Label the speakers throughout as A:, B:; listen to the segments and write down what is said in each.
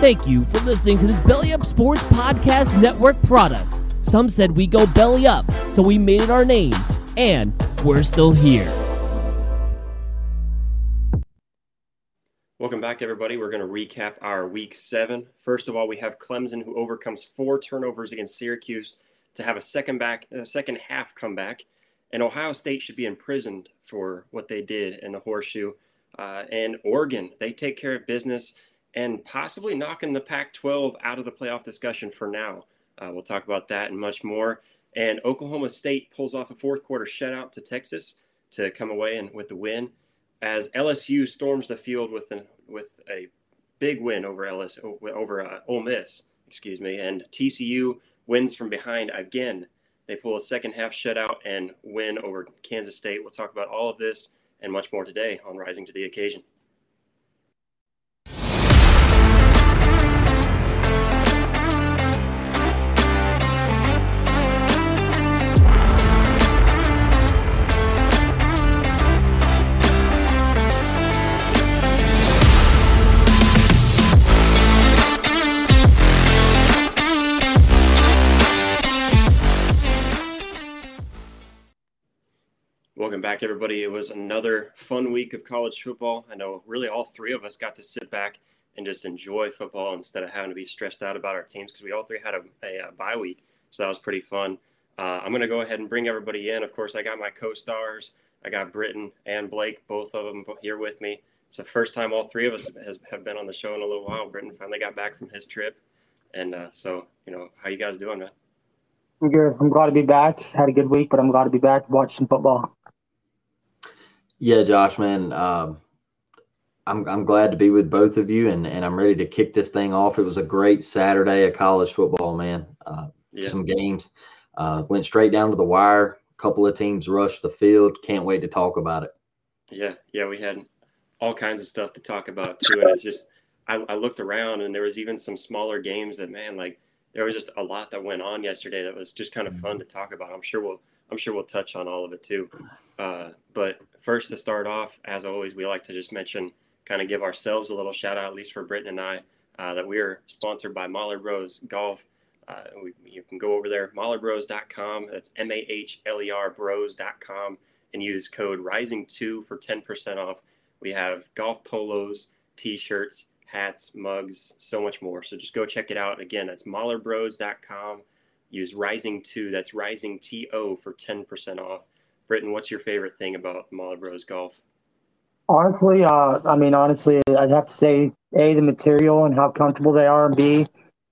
A: Thank you for listening to this Belly Up Sports Podcast Network product. Some said we go belly up, so we made it our name, and we're still here.
B: Welcome back, everybody. We're going to recap our week seven. First of all, we have Clemson, who overcomes four turnovers against Syracuse to have a second back, a second half comeback, and Ohio State should be imprisoned for what they did in the horseshoe. Uh, and Oregon, they take care of business and possibly knocking the Pac 12 out of the playoff discussion for now. Uh, we'll talk about that and much more. And Oklahoma State pulls off a fourth quarter shutout to Texas to come away and with the win, as LSU storms the field with an, with a big win over LS over uh, Ole Miss, excuse me, and TCU wins from behind again. They pull a second half shutout and win over Kansas State. We'll talk about all of this and much more today on Rising to the Occasion. Welcome back, everybody. It was another fun week of college football. I know really all three of us got to sit back and just enjoy football instead of having to be stressed out about our teams because we all three had a, a, a, bye week. So that was pretty fun. Uh, I'm going to go ahead and bring everybody in. Of course, I got my co stars. I got Britton and Blake, both of them here with me. It's the first time all three of us has, have been on the show in a little while. Britton finally got back from his trip. And uh, so, you know, how you guys doing, man?
C: I'm good. I'm glad to be back. Had a good week, but I'm glad to be back watching football.
D: Yeah, Josh, man. Um, I'm I'm glad to be with both of you, and and I'm ready to kick this thing off. It was a great Saturday of college football, man. Uh, yeah. Some games uh, went straight down to the wire. A couple of teams rushed the field. Can't wait to talk about it.
B: Yeah, yeah, we had all kinds of stuff to talk about too, and it's just I, I looked around and there was even some smaller games that man, like there was just a lot that went on yesterday that was just kind of fun to talk about. I'm sure we'll I'm sure we'll touch on all of it too. Uh, but first, to start off, as always, we like to just mention, kind of give ourselves a little shout out, at least for Britton and I, uh, that we are sponsored by Mahler Bros Golf. Uh, we, you can go over there, mahlerbros.com. That's M A H L E R bros.com and use code RISING2 for 10% off. We have golf polos, t shirts, hats, mugs, so much more. So just go check it out. Again, that's mahlerbros.com. Use Rising2, that's Rising TO for 10% off. Britton, what's your favorite thing about Mahler Golf?
C: Honestly, uh, I mean, honestly, I'd have to say a the material and how comfortable they are, and b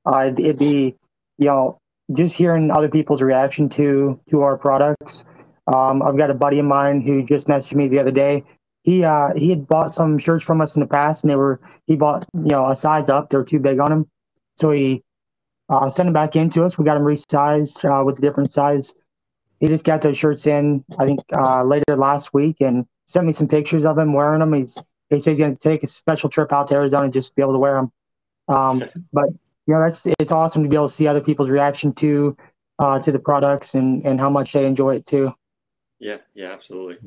C: uh, it'd be you know just hearing other people's reaction to to our products. Um, I've got a buddy of mine who just messaged me the other day. He uh, he had bought some shirts from us in the past, and they were he bought you know a size up. They were too big on him, so he uh, sent them back into us. We got them resized uh, with a different size he just got those shirts in, I think, uh, later last week and sent me some pictures of him wearing them. He's, he says he's going to take a special trip out to Arizona just to be able to wear them. Um, but, you know, that's, it's awesome to be able to see other people's reaction to, uh, to the products and, and how much they enjoy it too.
B: Yeah, yeah, absolutely.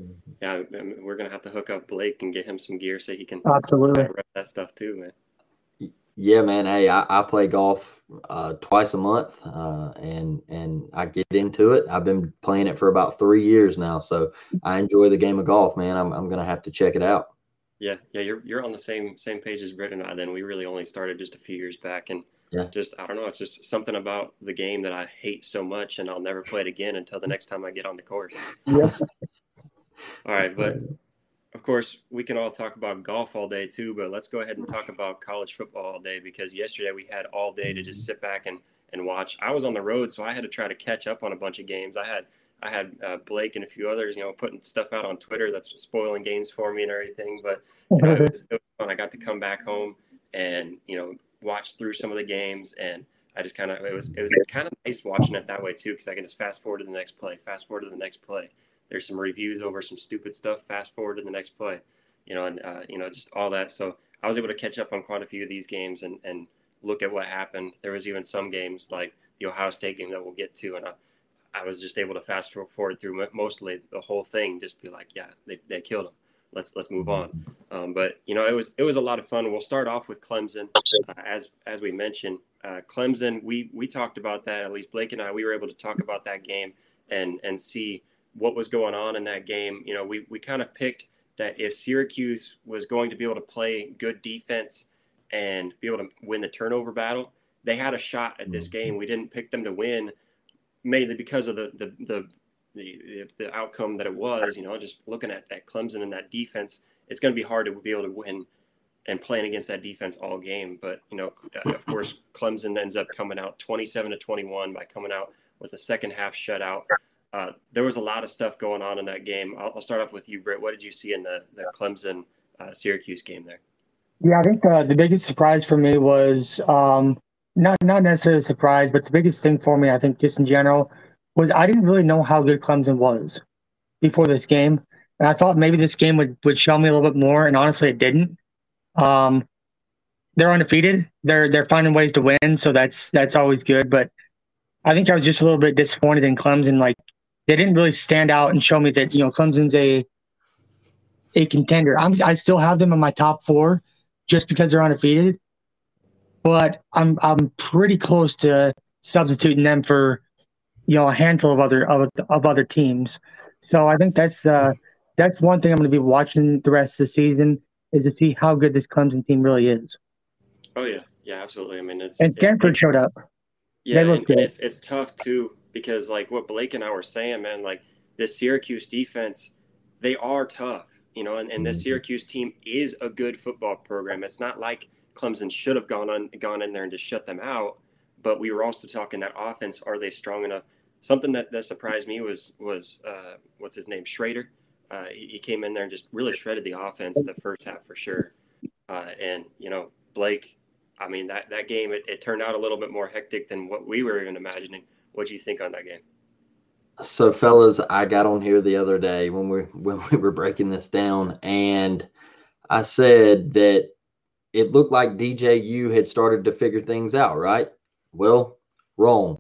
B: Yeah, I mean, we're gonna have to hook up Blake and get him some gear so he can
C: absolutely
B: that stuff too, man.
D: Yeah, man. Hey, I, I play golf uh, twice a month, uh, and and I get into it. I've been playing it for about three years now, so I enjoy the game of golf, man. I'm I'm gonna have to check it out.
B: Yeah, yeah, you're you're on the same same page as Britt and I. Then we really only started just a few years back, and yeah. just I don't know, it's just something about the game that I hate so much, and I'll never play it again until the next time I get on the course. Yeah. all right, but of course, we can all talk about golf all day too, but let's go ahead and talk about college football all day because yesterday we had all day to just sit back and, and watch. I was on the road, so I had to try to catch up on a bunch of games. I had I had uh, Blake and a few others, you know, putting stuff out on Twitter that's spoiling games for me and everything. But you know, it, was, fun. I got to come back home and you know watch through some of the games, and I just kind of it was it was kind of nice watching it that way too because I can just fast forward to the next play, fast forward to the next play there's some reviews over some stupid stuff. Fast forward to the next play, you know, and uh, you know just all that. So I was able to catch up on quite a few of these games and and look at what happened. There was even some games like the Ohio State game that we'll get to, and I, I was just able to fast forward through mostly the whole thing, just be like, yeah, they, they killed him. Let's let's move on. Um, but you know, it was it was a lot of fun. We'll start off with Clemson, uh, as as we mentioned. Uh, Clemson, we we talked about that. At least Blake and I, we were able to talk about that game and and see what was going on in that game. You know, we, we kind of picked that if Syracuse was going to be able to play good defense and be able to win the turnover battle, they had a shot at this mm-hmm. game. We didn't pick them to win mainly because of the the the the, the outcome that it was. You know, just looking at, at Clemson and that defense, it's going to be hard to be able to win and playing against that defense all game. But you know, of course, Clemson ends up coming out 27 to 21 by coming out with a second half shutout. Uh, there was a lot of stuff going on in that game. I'll, I'll, start off with you, Britt. What did you see in the, the Clemson uh, Syracuse game there?
C: Yeah, I think the, the biggest surprise for me was um, not not necessarily a surprise, but the biggest thing for me, I think, just in general, was I didn't really know how good Clemson was before this game, and I thought maybe this game would, would show me a little bit more, and honestly, it didn't. Um, they're undefeated. They're they're finding ways to win, so that's that's always good. But I think I was just a little bit disappointed in Clemson. Like they didn't really stand out and show me that you know Clemson's a a contender. I'm, I still have them in my top four just because they're undefeated, but I'm I'm pretty close to substituting them for you know a handful of other of, of other teams. So I think that's uh, that's one thing I'm going to be watching the rest of the season is to see how good this Clemson team really is.
B: Oh yeah, yeah, absolutely. I mean, it's
C: and Stanford it, showed up.
B: Yeah, and, and, it's it's tough too because like what Blake and I were saying, man, like this Syracuse defense, they are tough, you know, and, and this mm-hmm. Syracuse team is a good football program. It's not like Clemson should have gone on gone in there and just shut them out. But we were also talking that offense, are they strong enough? Something that, that surprised me was was uh, what's his name, Shrader. Uh, he, he, came in there and just really shredded the offense the first half for sure. Uh, and you know, Blake, I mean that that game it, it turned out a little bit more hectic than what we were even imagining. What do you think on that game?
D: So, fellas, I got on here the other day when we when we were breaking this down, and I said that it looked like DJU had started to figure things out, right? Well, wrong.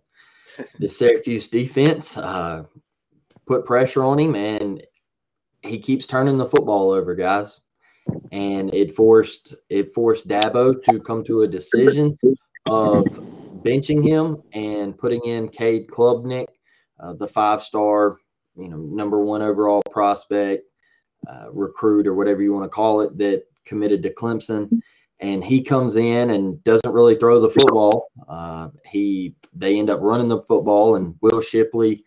D: the Syracuse defense uh, put pressure on him, and he keeps turning the football over, guys. And it forced it forced Dabo to come to a decision of benching him and putting in Cade Klubnik, uh, the five star, you know, number one overall prospect, uh, recruit, or whatever you want to call it, that committed to Clemson. And he comes in and doesn't really throw the football. Uh, he they end up running the football, and Will Shipley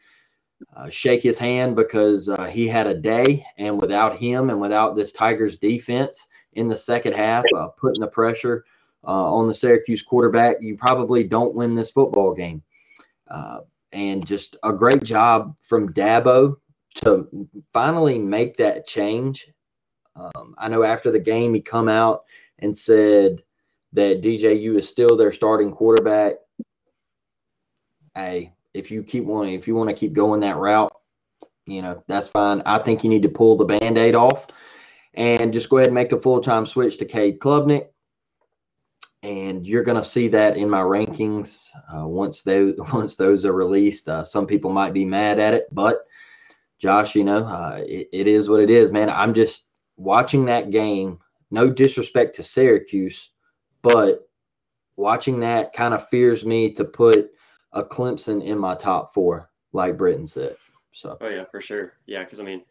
D: uh, shake his hand because uh, he had a day, and without him and without this Tigers defense in the second half, uh, putting the pressure uh, on the Syracuse quarterback, you probably don't win this football game. Uh, and just a great job from Dabo to finally make that change. Um, I know after the game, he come out and said that DJU is still their starting quarterback. Hey, if you keep wanting, if you want to keep going that route, you know that's fine. I think you need to pull the band-aid off and just go ahead and make the full-time switch to Cade Klubnik and you're going to see that in my rankings uh, once those once those are released. Uh, some people might be mad at it, but Josh, you know, uh, it, it is what it is, man. I'm just watching that game. No disrespect to Syracuse, but watching that kind of fears me to put a Clemson in my top four, like Britton said. So.
B: Oh yeah, for sure. Yeah, because I mean,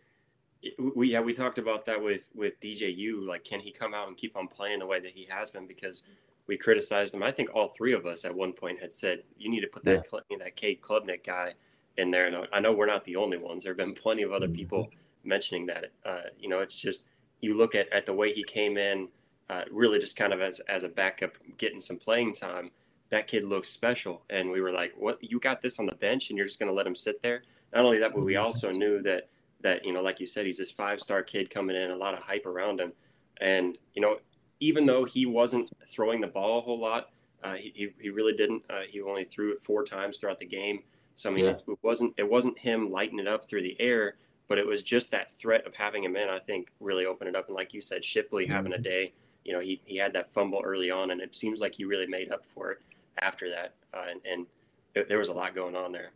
B: we yeah we talked about that with with DJU. Like, can he come out and keep on playing the way that he has been? Because we criticized him. I think all three of us at one point had said you need to put that yeah. that Cade Klubnik guy in there. And I know we're not the only ones. There have been plenty of other mm-hmm. people mentioning that. Uh, you know, it's just you look at at the way he came in, uh, really just kind of as as a backup, getting some playing time. That kid looks special, and we were like, "What? You got this on the bench, and you're just going to let him sit there?" Not only that, but we also knew that that you know, like you said, he's this five star kid coming in, a lot of hype around him, and you know, even though he wasn't throwing the ball a whole lot, uh, he, he really didn't. Uh, he only threw it four times throughout the game. So I mean, yeah. it wasn't it wasn't him lighting it up through the air, but it was just that threat of having him in. I think really opened it up. And like you said, Shipley mm-hmm. having a day. You know, he he had that fumble early on, and it seems like he really made up for it after that. Uh, and, and it, there was a lot going on there.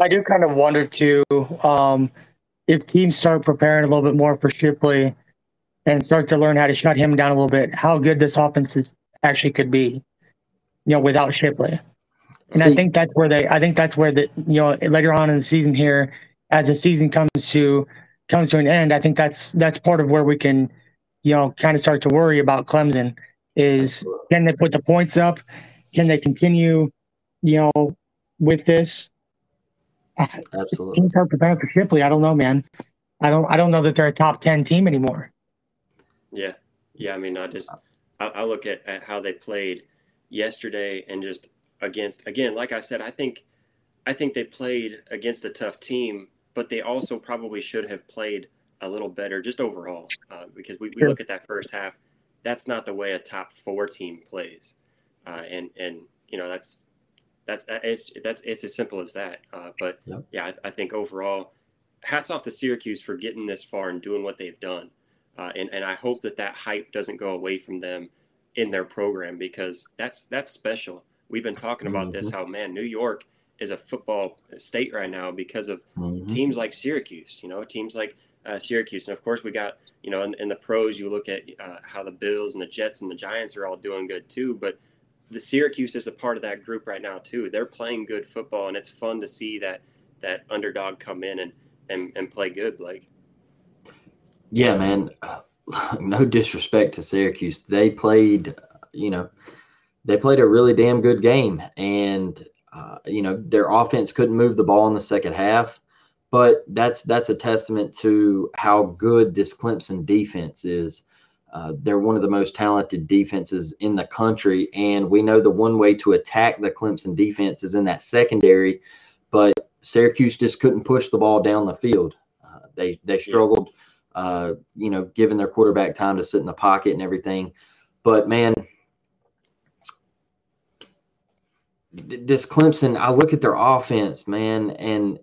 C: I do kind of wonder too um, if teams start preparing a little bit more for Shipley and start to learn how to shut him down a little bit, how good this offense is, actually could be, you know, without Shipley. And See, I think that's where they, I think that's where the, you know, later on in the season here, as the season comes to comes to an end, I think that's that's part of where we can, you know, kind of start to worry about Clemson. Is can they put the points up? Can they continue, you know, with this?
D: Absolutely.
C: Teams are preparing for Shipley. I don't know, man. I don't. I don't know that they're a top ten team anymore.
B: Yeah, yeah. I mean, I just I, I look at, at how they played yesterday and just against again, like I said, I think I think they played against a tough team, but they also probably should have played a little better just overall uh, because we, we look at that first half. That's not the way a top four team plays, uh, and and you know that's that's it's that's it's as simple as that. Uh, but yep. yeah, I, I, think overall, hats off to Syracuse for getting this far and doing what they've done, uh, and and I hope that that hype doesn't go away from them in their program because that's that's special. We've been talking about mm-hmm. this how man New York is a football state right now because of mm-hmm. teams like Syracuse. You know, teams like uh, Syracuse, and of course we got you know in, in the pros you look at uh, how the Bills and the Jets and the Giants are all doing good too, but the Syracuse is a part of that group right now too. They're playing good football, and it's fun to see that that underdog come in and and, and play good, Blake.
D: Yeah, man. Uh, no disrespect to Syracuse, they played, you know, they played a really damn good game, and uh, you know their offense couldn't move the ball in the second half, but that's that's a testament to how good this Clemson defense is. Uh, they're one of the most talented defenses in the country, and we know the one way to attack the Clemson defense is in that secondary. But Syracuse just couldn't push the ball down the field. Uh, they they struggled. Uh, you know, giving their quarterback time to sit in the pocket and everything. But man, this Clemson, I look at their offense, man, and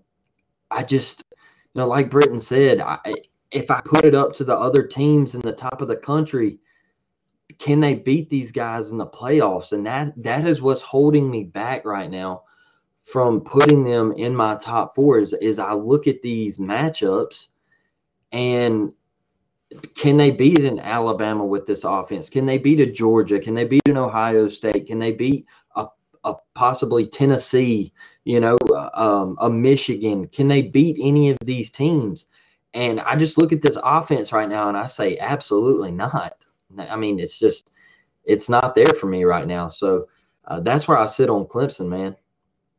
D: I just, you know, like Britton said, I, if I put it up to the other teams in the top of the country, can they beat these guys in the playoffs? And that that is what's holding me back right now from putting them in my top four. Is, is I look at these matchups and can they beat an Alabama with this offense? Can they beat a Georgia? Can they beat an Ohio State? Can they beat a, a possibly Tennessee? You know, um, a Michigan? Can they beat any of these teams? And I just look at this offense right now and I say, absolutely not. I mean, it's just, it's not there for me right now. So uh, that's where I sit on Clemson, man.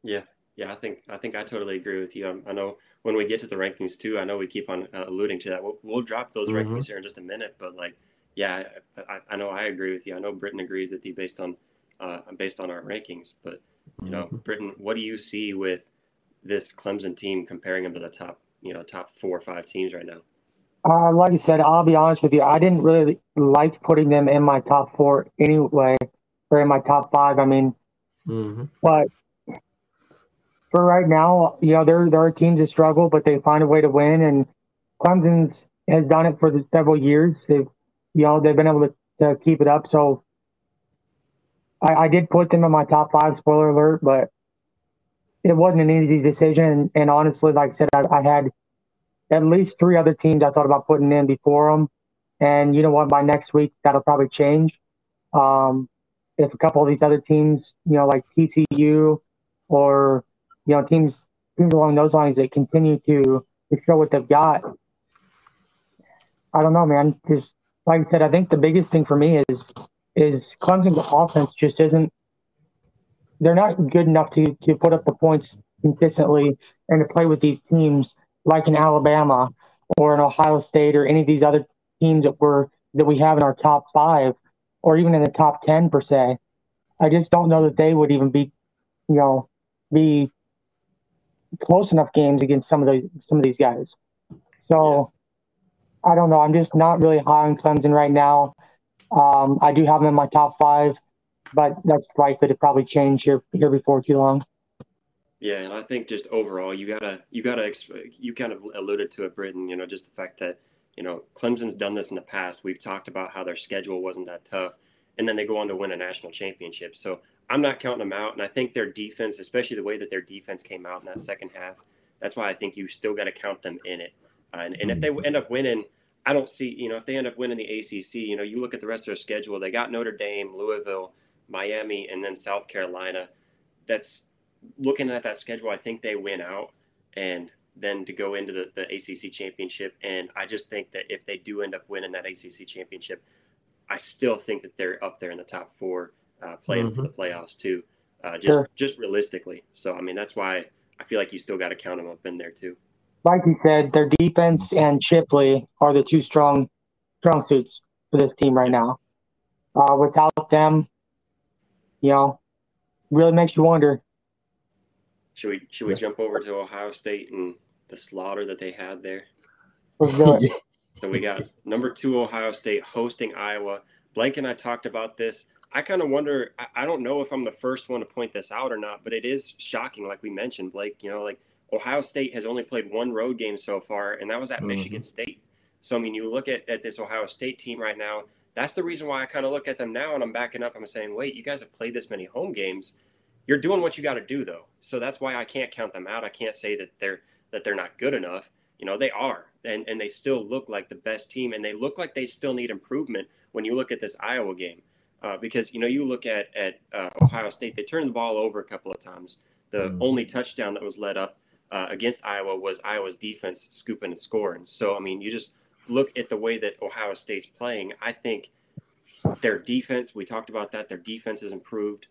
B: Yeah, yeah, I think I think I totally agree with you. I, I know when we get to the rankings too, I know we keep on uh, alluding to that. We'll, we'll drop those mm-hmm. rankings here in just a minute, but like, yeah, I, I, know I agree with you. I know Britton agrees with you based on uh, based on our rankings. But you know, mm-hmm. Britton, what do you see with this Clemson team comparing them to the top, you know, top four or five teams right now?
C: Uh, like I said, I'll be honest with you. I didn't really like putting them in my top four anyway, or in my top five. I mean, mm-hmm. but for right now, you know, there there are teams that struggle, but they find a way to win. And Clemson's has done it for several years. They've, you know, they've been able to, to keep it up. So I, I did put them in my top five. Spoiler alert, but it wasn't an easy decision. And, and honestly, like I said, I, I, had at least three other teams I thought about putting in before them. And you know what? By next week, that'll probably change. Um, if a couple of these other teams, you know, like TCU or you know teams teams along those lines that continue to to show what they've got. I don't know, man. Just like I said, I think the biggest thing for me is is Clemson's offense just isn't. They're not good enough to to put up the points consistently and to play with these teams like in Alabama or in Ohio State or any of these other teams that we're that we have in our top five or even in the top ten per se. I just don't know that they would even be, you know, be close enough games against some of the some of these guys. So I don't know. I'm just not really high on Clemson right now. Um, I do have them in my top five, but that's likely to probably change here here before too long.
B: Yeah, and I think just overall, you gotta you gotta you kind of alluded to it, Britton. You know, just the fact that you know Clemson's done this in the past. We've talked about how their schedule wasn't that tough, and then they go on to win a national championship. So I'm not counting them out, and I think their defense, especially the way that their defense came out in that second half, that's why I think you still got to count them in it. Uh, and, and if they end up winning, I don't see, you know, if they end up winning the ACC, you know, you look at the rest of their schedule, they got Notre Dame, Louisville, Miami, and then South Carolina. That's looking at that schedule, I think they win out and then to go into the, the ACC championship. And I just think that if they do end up winning that ACC championship, I still think that they're up there in the top four uh, playing mm-hmm. for the playoffs too. Uh, just sure. just realistically. So I mean that's why I feel like you still got to count them up in there too.
C: Like you said, their defense and Shipley are the two strong strong suits for this team right now. Uh, without them, you know, really makes you wonder.
B: Should we should we jump over to Ohio State and the slaughter that they had there?
C: Let's do it.
B: so we got number two Ohio State hosting Iowa. Blake and I talked about this. I kind of wonder. I, I, don't know if I'm the first one to point this out or not, but it is shocking. Like we mentioned, Blake. You know, like Ohio State has only played one road game so far, and that was at mm-hmm. Michigan State. So I mean, you look at at this Ohio State team right now. That's the reason why I kind of look at them now, and I'm backing up. I'm saying, wait, you guys have played this many home games. You're doing what you got to do, though. So that's why I can't count them out. I can't say that they're that they're not good enough. You know, they are, and and they still look like the best team, and they look like they still need improvement when you look at this Iowa game uh, because you know you look at at uh, Ohio State, they turned the ball over a couple of times. The mm. only touchdown that was led up uh, against Iowa was Iowa's defense scooping and scoring. So I mean, you just look at the way that Ohio State's playing. I think their defense. We talked about that. Their defense has improved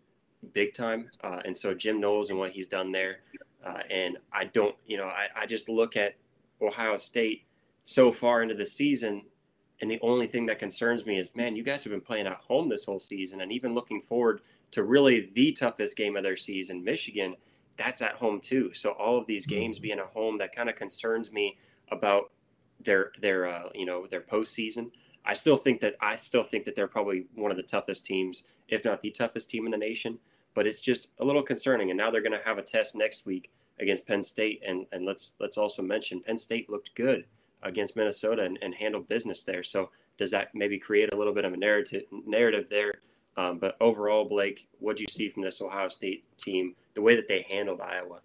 B: big time, uh, and so Jim Knowles and what he's done there. Uh, and I don't, you know, I, I just look at Ohio State so far into the season and the only thing that concerns me is, man, you guys have been playing at home this whole season, and even looking forward to really the toughest game of their season, Michigan. That's at home too. So all of these games being at home, that kind of concerns me about their their uh, you know their postseason. I still think that I still think that they're probably one of the toughest teams, if not the toughest team in the nation. But it's just a little concerning. And now they're going to have a test next week against Penn State, and and let's let's also mention Penn State looked good against Minnesota and, and handle business there. So does that maybe create a little bit of a narrative narrative there? Um, but overall, Blake, what do you see from this Ohio State team, the way that they handled Iowa?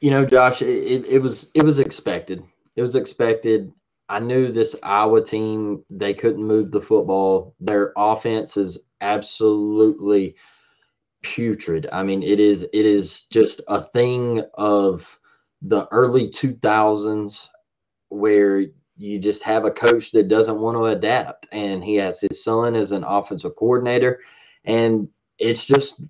D: You know, Josh, it, it was it was expected. It was expected. I knew this Iowa team, they couldn't move the football. Their offense is absolutely putrid. I mean, it is it is just a thing of the early 2000s where you just have a coach that doesn't want to adapt and he has his son as an offensive coordinator and it's just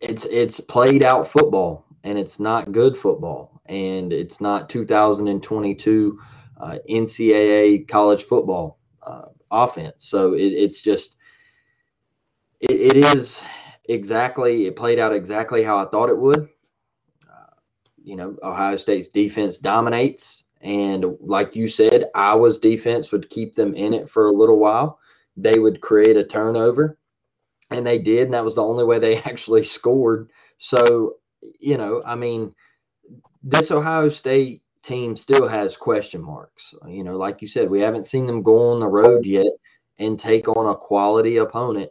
D: it's it's played out football and it's not good football and it's not 2022 uh, ncaa college football uh, offense so it, it's just it, it is exactly it played out exactly how i thought it would uh, you know, Ohio State's defense dominates. And like you said, Iowa's defense would keep them in it for a little while. They would create a turnover, and they did. And that was the only way they actually scored. So, you know, I mean, this Ohio State team still has question marks. You know, like you said, we haven't seen them go on the road yet and take on a quality opponent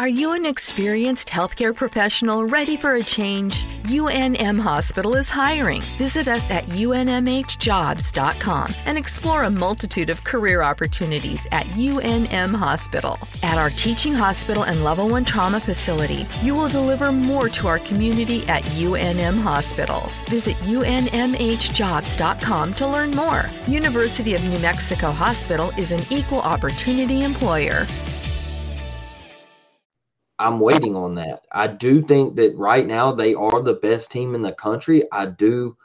E: Are you an experienced healthcare professional ready for a change? UNM Hospital is hiring. Visit us at unmhjobs.com and explore a multitude of career opportunities at UNM Hospital. At our teaching hospital and level 1 trauma facility, you will deliver more to our community at UNM Hospital. Visit unmhjobs.com to learn more. University of New Mexico Hospital is an equal opportunity employer.
D: I'm waiting on that. I do think that right now they are the best team in the country. I do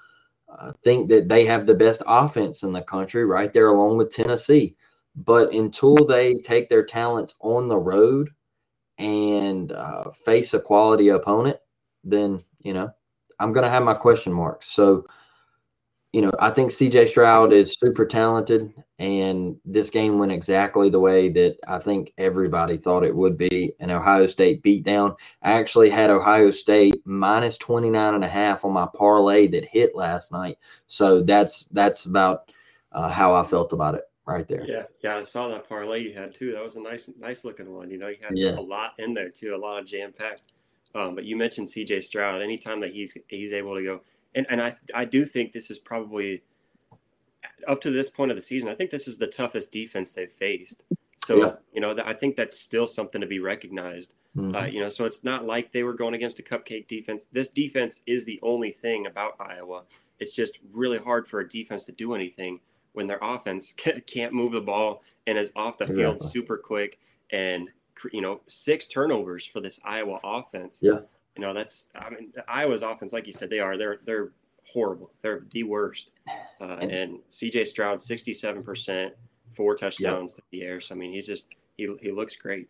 D: uh, think that they have the best offense in the country, right there along with Tennessee. But until they take their talents on the road and uh, face a quality opponent, then you know I'm going to have my question marks. So you know, I think CJ Stroud is super talented, and this game went exactly the way that I think everybody thought it would be an Ohio State beatdown. I actually had Ohio State minus 29 and a half on my parlay that hit last night. So that's that's about uh, how I felt about it right there.
B: Yeah, yeah, I saw that parlay you had too. That was a nice, nice looking one. You know, you had yeah. a lot in there too, a lot of jam packed. Um, but you mentioned CJ Stroud. Anytime that he's he's able to go and and I I do think this is probably up to this point of the season. I think this is the toughest defense they've faced. So yeah. you know, I think that's still something to be recognized. Mm-hmm. Uh, you know, so it's not like they were going against a cupcake defense. This defense is the only thing about Iowa. It's just really hard for a defense to do anything when their offense can't move the ball and is off the exactly. field super quick and you know six turnovers for this Iowa offense.
D: Yeah
B: you know, that's I mean Iowa's offense, like you said, they are they're they're horrible. They're the worst. Uh, and CJ Stroud, sixty-seven percent, four touchdowns yep. in the air. So I mean, he's just he he looks great.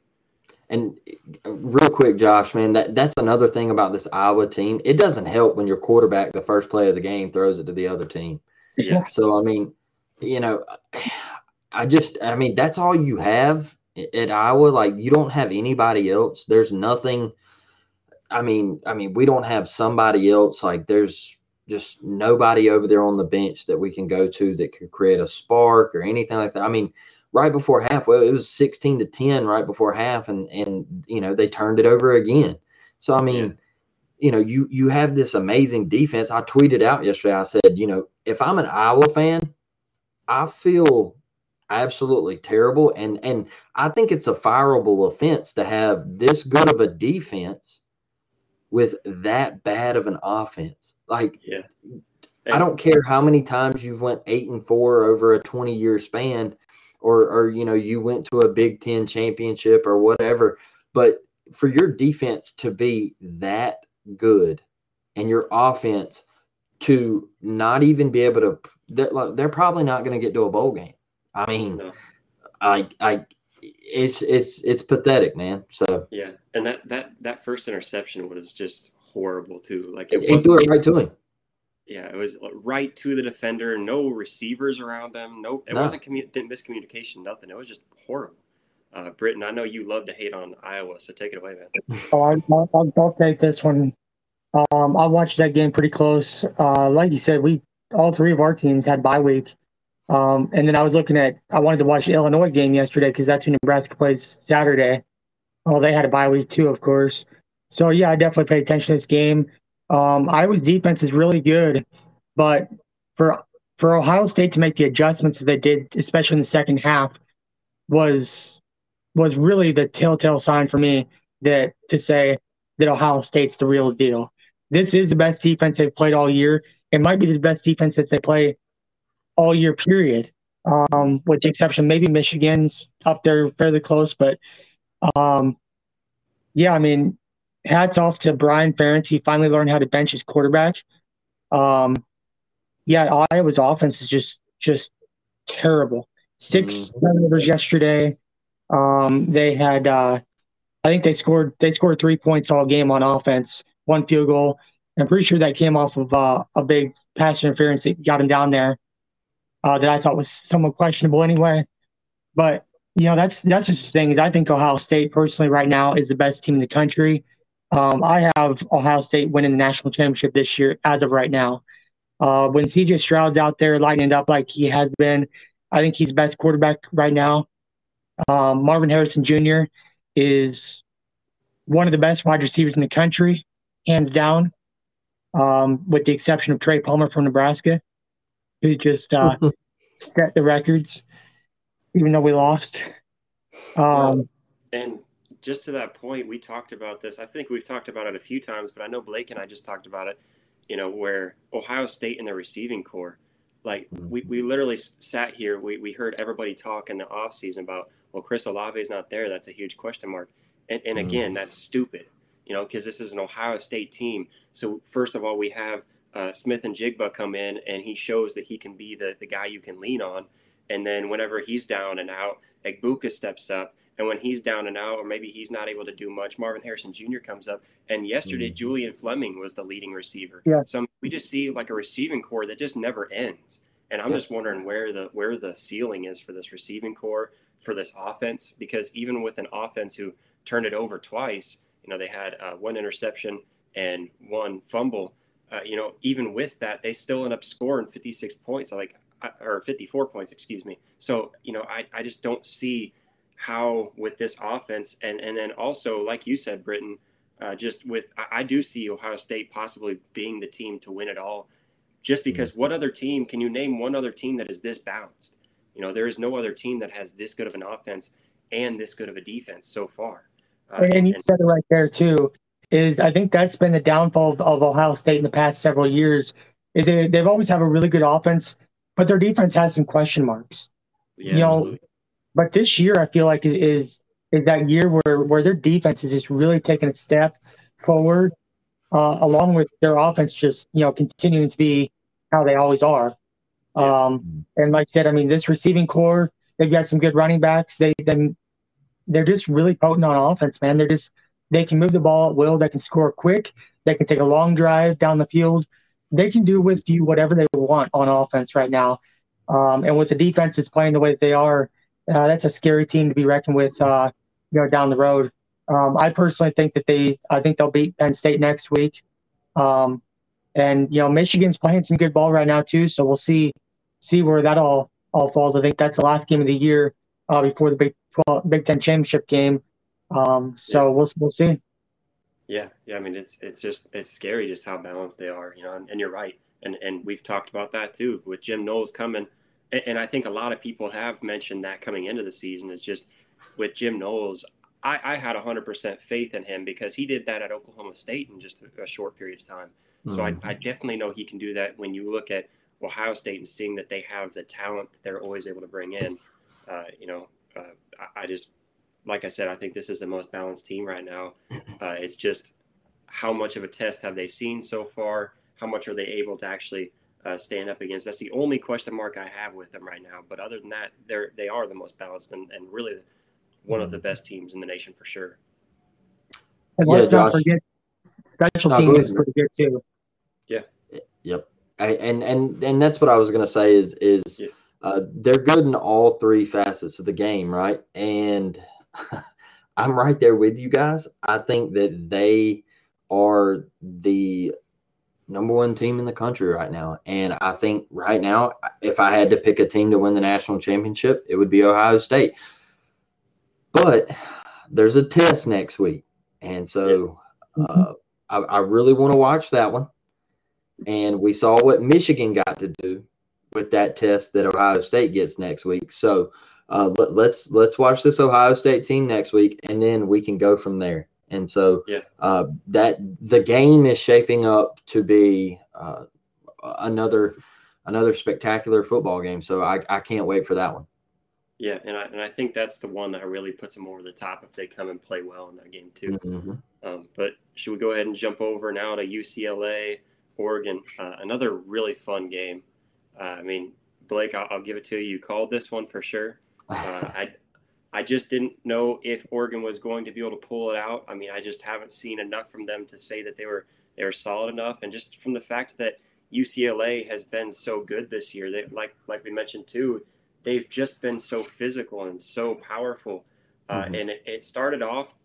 D: And uh, real quick, Josh, man, that, that's another thing about this Iowa team. It doesn't help when your quarterback, the first play of the game, throws it to the other team.
B: Yeah.
D: So I mean, you know, I just I mean that's all you have at Iowa. Like you don't have anybody else. There's nothing I mean, I mean, we don't have somebody else like there's just nobody over there on the bench that we can go to that could create a spark or anything like that. I mean, right before half, well, it was 16 to 10 right before half, and and you know they turned it over again. So I mean, yeah. you know, you you have this amazing defense. I tweeted out yesterday. I said, you know, if I'm an Iowa fan, I feel absolutely terrible, and and I think it's a fireable offense to have this good of a defense with that bad of an offense. Like,
B: yeah.
D: I don't care how many times you've went eight and four over a 20 year span, or or you know you went to a Big Ten championship or whatever. But for your defense to be that good, and your offense to not even be able to, they're, they're probably not going to get to a bowl game. I mean, no. I I it's it's it's pathetic, man. So
B: yeah, and that that that first interception was just horrible too. Like it,
D: it threw it right to him.
B: Yeah, it was right to the defender. No receivers around him. No, it no. wasn't commu- miscommunication. Nothing. It was just horrible. Uh, Britton, I know you love to hate on Iowa, so take it away, man.
C: Oh, I'll, I'll, I'll take this one. Um, I watched that game pretty close. Uh, like you said, we all three of our teams had bye week. Um, and then I was looking at, I wanted to watch the Illinois game yesterday because that's who Nebraska plays Saturday. Well, they had a bye week too, of course. So yeah, I definitely paid attention to this game. Um, Iowa's defense is really good, but for for Ohio State to make the adjustments that they did, especially in the second half, was was really the telltale sign for me that to say that Ohio State's the real deal. This is the best defense they've played all year. It might be the best defense that they play all year period. Um, with the exception, maybe Michigan's up there fairly close, but um, yeah, I mean, hats off to Brian Ferentz. He finally learned how to bench his quarterback. Um, yeah, Iowa's offense is just just terrible. 6 mm-hmm. turnovers yesterday. Um, they had uh, I think they scored they scored three points all game on offense, one field goal. I'm pretty sure that came off of uh, a big pass interference that got him down there. Uh, that I thought was somewhat questionable anyway. But you know that's that's just the thing is I think Ohio State personally right now is the best team in the country. Um, I have Ohio State winning the national championship this year as of right now. Uh, when CJ Stroud's out there lighting it up like he has been, I think he's the best quarterback right now. Um, Marvin Harrison Jr. is one of the best wide receivers in the country, hands down, um, with the exception of Trey Palmer from Nebraska, who just uh, set the records, even though we lost. Um,
B: and just to that point, we talked about this. I think we've talked about it a few times, but I know Blake and I just talked about it. You know, where Ohio State in the receiving corps, like we, we literally sat here, we, we heard everybody talk in the offseason about, well, Chris Olave is not there. That's a huge question mark. And, and again, that's stupid, you know, because this is an Ohio State team. So, first of all, we have uh, Smith-Njigba come in and he shows that he can be the, the guy you can lean on. And then whenever he's down and out, Egbuka steps up and when he's down and out, or maybe he's not able to do much, Marvin Harrison Jr. comes up. And yesterday, mm-hmm. Julian Fleming was the leading receiver.
C: Yeah.
B: So we just see like a receiving corps that just never ends. And I'm yeah. just wondering where the where the ceiling is for this receiving corps for this offense, because even with an offense who turned it over twice, you know, they had uh, one interception and one fumble. Uh, you know, even with that, they still end up scoring 56 points, like uh, or 54 points, excuse me. So, you know, I, I just don't see how with this offense and and then also like you said, Britton, uh, just with I, I, do see Ohio State possibly being the team to win it all, just mm-hmm. because what other team can you name one other team that is this balanced? You know, there is no other team that has this good of an offense and this good of a defense so far.
C: Uh, and you and, said it right there too. Is I think that's been the downfall of, of Ohio State in the past several years. Is they, they've always have a really good offense, but their defense has some question marks. Yeah, you know, absolutely. But this year, I feel like is is that year where where their defense is just really taking a step forward, uh, along with their offense just you know continuing to be how they always are. Um, and like I said, I mean this receiving corps, they've got some good running backs. They then they're just really potent on offense, man. They're just they can move the ball at will. They can score quick. They can take a long drive down the field. They can do with you whatever they want on offense right now. Um, and with the defense is playing the way that they are, uh, that's a scary team to be reckoned with, uh, you know, down the road. Um, I personally think that they, I think they'll beat Penn State next week. Um, and you know, Michigan's playing some good ball right now too, so we'll see, see where that all all falls. I think that's the last game of the year uh, before the Big 12, Big Ten championship game. Um, so yeah. we'll we'll see.
B: Yeah, yeah. I mean, it's it's just it's scary just how balanced they are, you know. And, and you're right, and and we've talked about that too with Jim Knowles coming and I think a lot of people have mentioned that coming into the season is just with Jim Knowles. I, I had 100% faith in him because he did that at Oklahoma State in just a, a short period of time. So mm-hmm. I, I, definitely know he can do that when you look at Ohio State and seeing that they have the talent that they're always able to bring in. Uh, you know, uh, I, I, just, like I said, I think this is the most balanced team right now. Mm-hmm. Uh, it's just how much of a test have they seen so far? How much are they able to actually – uh, stand up against. That's the only question mark I have with them right now. But other than that, they're they are the most balanced and, and really one of the best teams in the nation for sure.
C: And yeah, Josh. Forget, special no, teams is pretty good too.
B: Yeah.
D: Yep. I, and and and that's what I was gonna say is is yeah. uh, they're good in all three facets of the game, right? And I'm right there with you guys. I think that they are the number one team in the country right now. And I think right now, if I had to pick a team to win the national championship, it would be Ohio State. But there's a test next week. And so uh, I, I really want to watch that one. And we saw what Michigan got to do with that test that Ohio State gets next week. So uh, let, let's let's watch this Ohio State team next week, and then we can go from there. And so
B: yeah.
D: uh, that the game is shaping up to be uh, another another spectacular football game. So I, I can't wait for that one.
B: Yeah, and I and I think that's the one that really puts them over the top if they come and play well in that game too.
D: Mm-hmm.
B: Um, but should we go ahead and jump over now to UCLA, Oregon? Uh, another really fun game. Uh, I mean, Blake, I'll, I'll, give it to you. You called this one for sure. Uh, I I just didn't know if Oregon was going to be able to pull it out. I mean, I just haven't seen enough from them to say that they were they were solid enough, and just from the fact that UCLA has been so good this year, they like like we mentioned too, they've just been so physical and so powerful, uh, mm-hmm. and it, it, started off.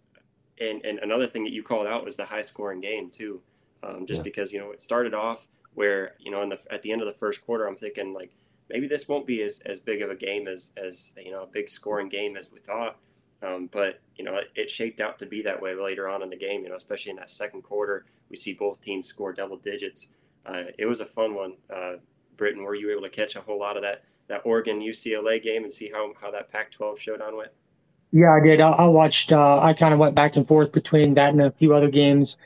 B: And, and another thing that you called out was the high scoring game too, um, just yeah. because you know it started off where you know in the at the end of the first quarter, I'm thinking like maybe this won't be as, as big of a game as, as you know a big scoring game as we thought. Um, but you know it, it, shaped out to be that way later on in the game. You know, especially in that second quarter, we see both teams score double digits. Uh, it was a fun one. Uh, Britton, were you able to catch a whole lot of that that Oregon UCLA game and see how how that Pac-12 showdown went?
C: Yeah, I did. I, I watched. Uh, I kind of went back and forth between that and a few other games.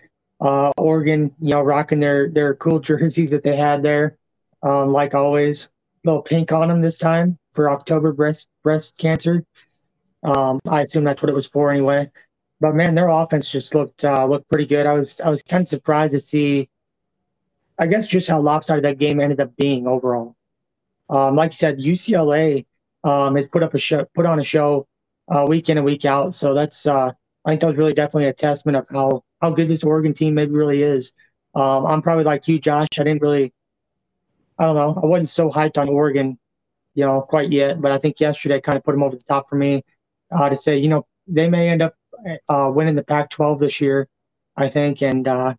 C: Uh, Oregon, you know, rocking their their cool jerseys that they had there, um, like always little pink on them this time for October breast breast cancer. Um, I assume that's what it was for anyway. But man, their offense just looked uh, looked pretty good. I was I was kind of surprised to see, I guess, just how lopsided that game ended up being overall. Um, like you said, UCLA um, has put up a show, put on a show uh, week in and week out. So that's uh, I think that was really definitely a testament of how how good this Oregon team maybe really is. Um, I'm probably like you, Josh. I didn't really I don't know. I wasn't so hyped on Oregon, you know, quite yet, but I think yesterday kind of put them over the top for me uh, to say, you know, they may end up uh, winning the Pac-12 this year, I think, and uh,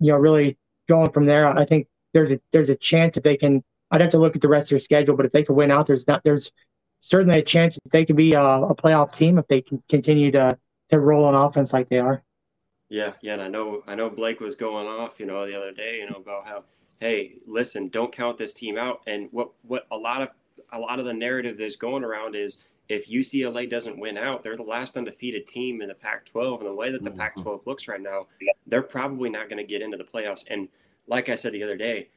C: you know, really going from there. I think there's a there's a chance that they can. I'd have to look at the rest of their schedule, but if they can win out, there's not there's certainly a chance that they could be a, a playoff team if they can continue to to roll on offense like they are.
B: Yeah, yeah, and I know I know Blake was going off, you know, the other day, you know, about how hey, listen, don't count this team out. And what what a lot of a lot of the narrative that's going around is if UCLA doesn't win out, they're the last undefeated team in the Pac-12, and the way that the mm-hmm. Pac-12 looks right now, they're probably not going to get into the playoffs. And like I said the other day,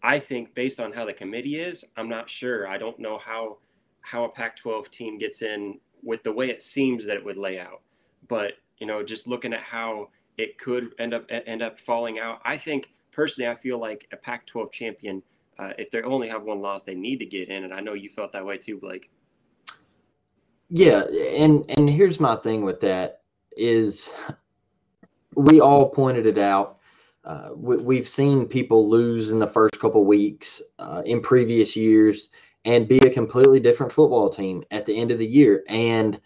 B: I think based on how the committee is, I'm not sure. I don't know how how a Pac-12 team gets in with the way it seems that it would lay out. But you know, just looking at how it could end up end up falling out, I think personally, I feel like a Pac-12 champion, uh, if they only have one loss, they need to get in, and I know you felt that way too, Blake.
D: Yeah, and and here's my thing with that is we all pointed it out. Uh, we, have seen people lose in the first couple weeks uh, in previous years and be a completely different football team at the end of the year. And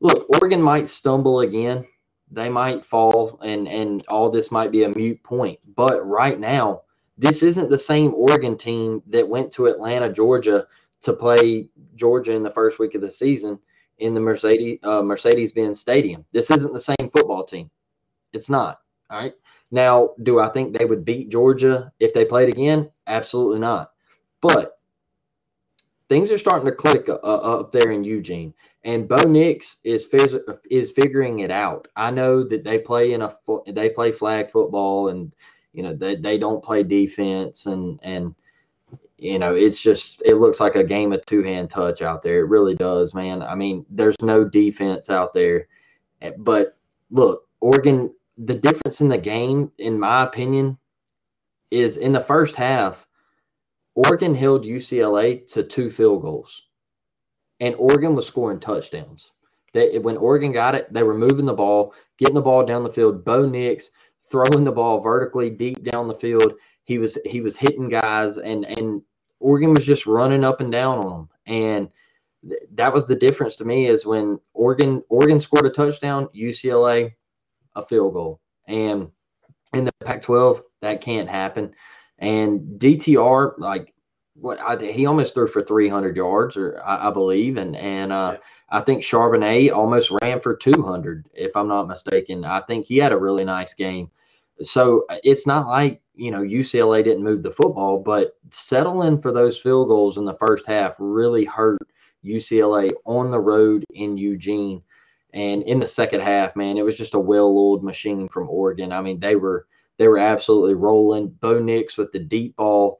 D: look, Oregon might stumble again they might fall and and all this might be a mute point. But right now, this isn't the same Oregon team that went to Atlanta, Georgia to play Georgia in the first week of the season in the Mercedes uh, Mercedes-Benz Stadium. This isn't the same football team. It's not. All right. Now, do I think they would beat Georgia if they played again? Absolutely not. But things are starting to click uh, uh, up there in Eugene, and Bo Nix is is figuring it out. I know that they play in a they play flag football, and you know they, they don't play defense, and and you know it's just it looks like a game of two hand touch out there. It really does, man. I mean, there's no defense out there, eh, but look, Oregon. The difference in the game, in my opinion, is in the first half Oregon held UCLA to two field goals, and Oregon was scoring touchdowns. They, when Oregon got it, they were moving the ball, getting the ball down the field. Bo Nix throwing the ball vertically deep down the field. He was he was hitting guys, and and Oregon was just running up and down on them. And th- that was the difference to me is when Oregon Oregon scored a touchdown, UCLA a field goal, and in the Pac-12 that can't happen. And DTR, like what I, he almost threw for 300 yards, or I, I believe, and and uh, yeah. I think Charbonnet almost ran for 200, if I'm not mistaken. I think he had a really nice game. So uh, it's not like you know UCLA didn't move the football, but settling for those field goals in the first half really hurt UCLA on the road in Eugene. And in the second half, man, it was just a well-oiled machine from Oregon. I mean, they were they were absolutely rolling. Bo Nix with the deep ball.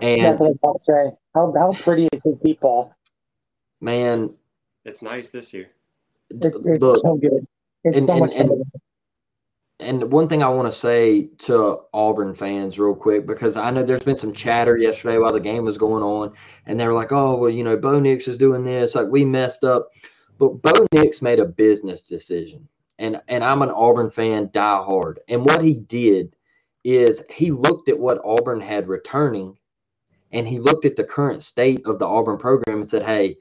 C: and I'll say. How, how pretty is his deep ball?
D: Man,
B: it's, it's nice this year.
C: It, it's look, so good. It's
D: and,
C: so
D: and, and, and one thing I want to say to Auburn fans, real quick, because I know there's been some chatter yesterday while the game was going on, and they were like, "Oh, well, you know, Bo Nix is doing this, like we messed up," but Bo Nix made a business decision, and and I'm an Auburn fan, die hard, and what he did is he looked at what Auburn had returning, and he looked at the current state of the Auburn program and said, "Hey."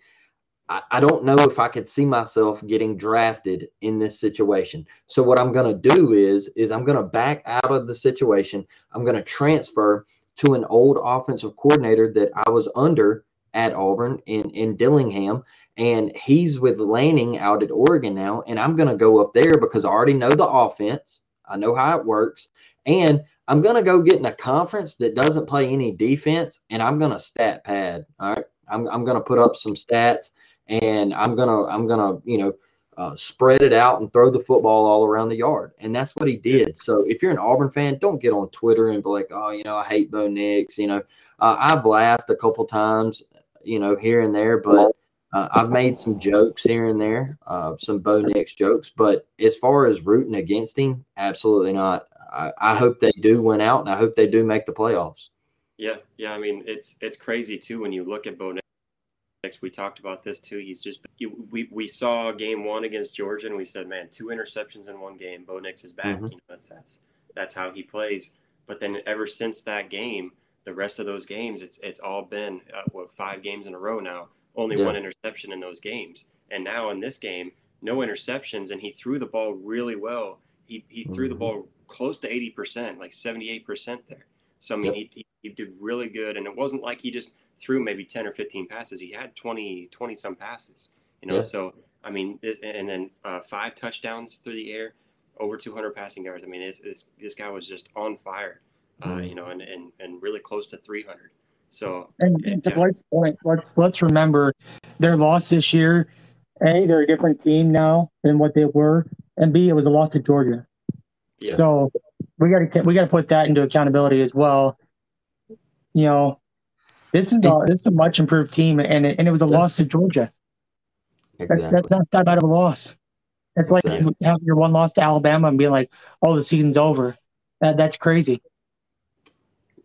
D: I, don't know if I could see myself getting drafted in this situation. So what I'm going to do is is I'm going to back out of the situation. I'm going to transfer to an old offensive coordinator that I was under at Auburn in in Dillingham and he's with Lanning out at Oregon now and I'm going to go up there because I already know the offense. I know how it works and I'm going to go get in a conference that doesn't play any defense and I'm going to stat pad. All right. I'm, I'm going to put up some stats and I'm gonna I'm gonna you know uh, spread it out and throw the football all around the yard, and that's what he did. So if you're an Auburn fan, don't get on Twitter and be like, oh, you know, I hate Bo Nix. You know, uh, I've laughed a couple times, you know, here and there, but. Uh, I've made some jokes here and there, uh, some Bo Nix jokes, but as far as rooting against him, absolutely not. I, I hope they do win out, and I hope they do make the playoffs.
B: Yeah, yeah. I mean, it's it's crazy too when you look at Bo Nix. we talked about this too. He's just we we saw game one against Georgia, and we said, man, two interceptions in one game. Bo Nix is back. Mm-hmm. You know, that's that's that's how he plays. But then ever since that game, the rest of those games, it's it's all been uh, what five games in a row now. Only yeah. one interception in those games, and now in this game, no interceptions, and he threw the ball really well. He he threw mm-hmm. the ball close to eighty percent, like seventy eight percent there. So I mean, yep. he, he did really good, and it wasn't like he just threw maybe 10 or 15 passes. He had 20, 20 some passes, you know? Yeah. So, I mean, and then uh, five touchdowns through the air, over 200 passing yards. I mean, it's, it's, this guy was just on fire, uh, mm. you know, and, and, and really close to 300. So,
C: and, and to Blake's point, let's, let's remember their loss this year. A, they're a different team now than what they were, and B, it was a loss to Georgia. Yeah. So we got to we got to put that into accountability as well. You know, this is a, this is a much improved team, and it, and it was a yeah. loss to Georgia. Exactly. That, that's not that bad of a loss. It's exactly. like having your one loss to Alabama and being like, "Oh, the season's over." That that's crazy.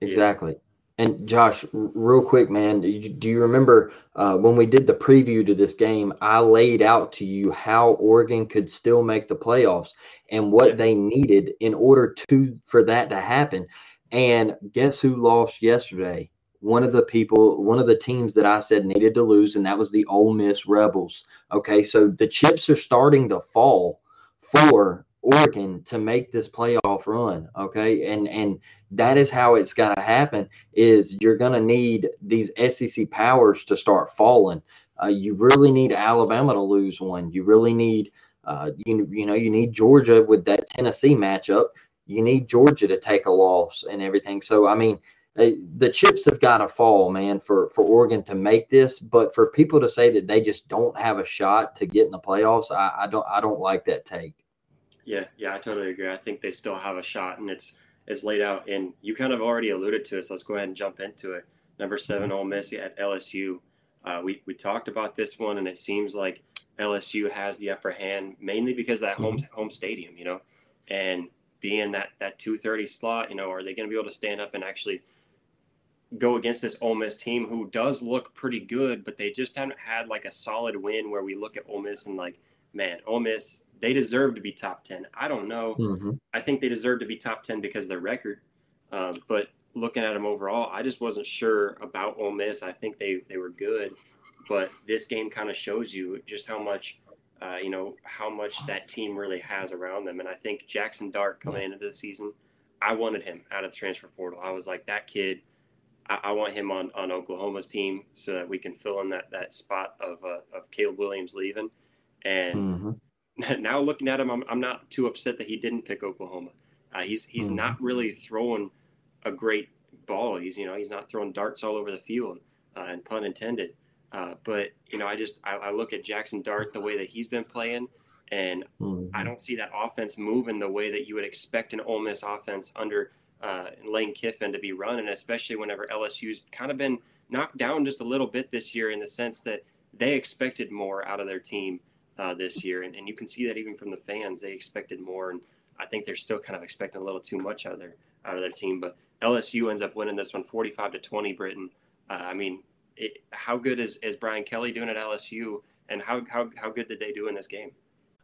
D: Exactly. And Josh, real quick, man, do you, do you remember uh, when we did the preview to this game? I laid out to you how Oregon could still make the playoffs and what they needed in order to for that to happen. And guess who lost yesterday? one of the people, one of the teams that I said needed to lose, and that was the Ole Miss Rebels. Okay, so the chips are starting to fall for Oregon to make this playoff run. Okay, and and that is how it's to happen. Is you're going to need these SEC powers to start falling. Uh, you really need Alabama to lose one. You really need, uh, you you know, you need Georgia with that Tennessee matchup. You need Georgia to take a loss and everything. So I mean the chips have got to fall, man, for for Oregon to make this. But for people to say that they just don't have a shot to get in the playoffs, I, I don't I don't like that take.
B: Yeah, yeah, I totally agree. I think they still have a shot, and it's it's laid out. And you kind of already alluded to it, so let's go ahead and jump into it. Number 7 mm-hmm. Ole Miss at LSU. Uh, we we talked about this one, and it seems like LSU has the upper hand mainly because that home mm-hmm. home stadium, you know, and being that that 230 slot, you know, are they going to be able to stand up and actually go against this Ole Miss team who does look pretty good, but they just haven't had like a solid win where we look at Ole Miss and like, man, Ole Miss, they deserve to be top 10. I don't know. Mm-hmm. I think they deserve to be top 10 because of their record. Um, but looking at them overall, I just wasn't sure about Ole Miss. I think they, they were good, but this game kind of shows you just how much, uh, you know, how much that team really has around them. And I think Jackson Dart coming into the season, I wanted him out of the transfer portal. I was like, that kid – I, I, want him on, on Oklahoma's team so that we can fill in that, that spot of, uh, of Caleb Williams leaving. And mm-hmm. now looking at him, I'm, I'm not too upset that he didn't pick Oklahoma. Uh, he's he's mm-hmm. not really throwing a great ball. He's you know he's not throwing darts all over the field, uh, and pun intended. Uh, but you know I just I, I, look at Jackson Dart the way that he's been playing, and mm-hmm. I don't see that offense moving the way that you would expect an Ole Miss offense under uh, Lane Kiffin to be running, especially whenever LSU's kind of been knocked down just a little bit this year in the sense that they expected more out of their team uh, this year. And, and you can see that even from the fans, they expected more. And I think they're still kind of expecting a little too much out of their out of their team. But LSU ends up winning this one, 45 to 20. Britton. Uh, I mean, it, how good is, is Brian Kelly doing at LSU, and how, how how good did they do in this game?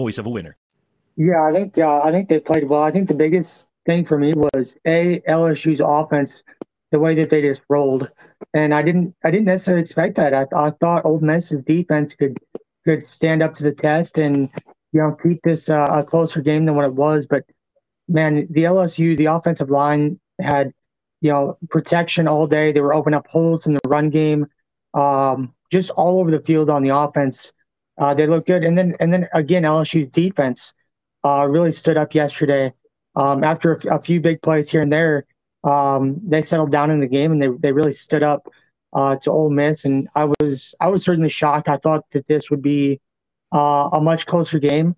F: voice of a winner.
C: Yeah, I think uh, I think they played well. I think the biggest thing for me was a LSU's offense, the way that they just rolled, and I didn't I didn't necessarily expect that. I, I thought Ole Miss's defense could could stand up to the test and you know keep this uh, a closer game than what it was. But man, the LSU the offensive line had you know protection all day. They were opening up holes in the run game, um, just all over the field on the offense. Uh, they looked good, and then and then again LSU's defense uh, really stood up yesterday. Um, after a, few big plays here and there, um, they settled down in the game and they, they really stood up uh, to Ole Miss. And I was I was certainly shocked. I thought that this would be uh, a much closer game.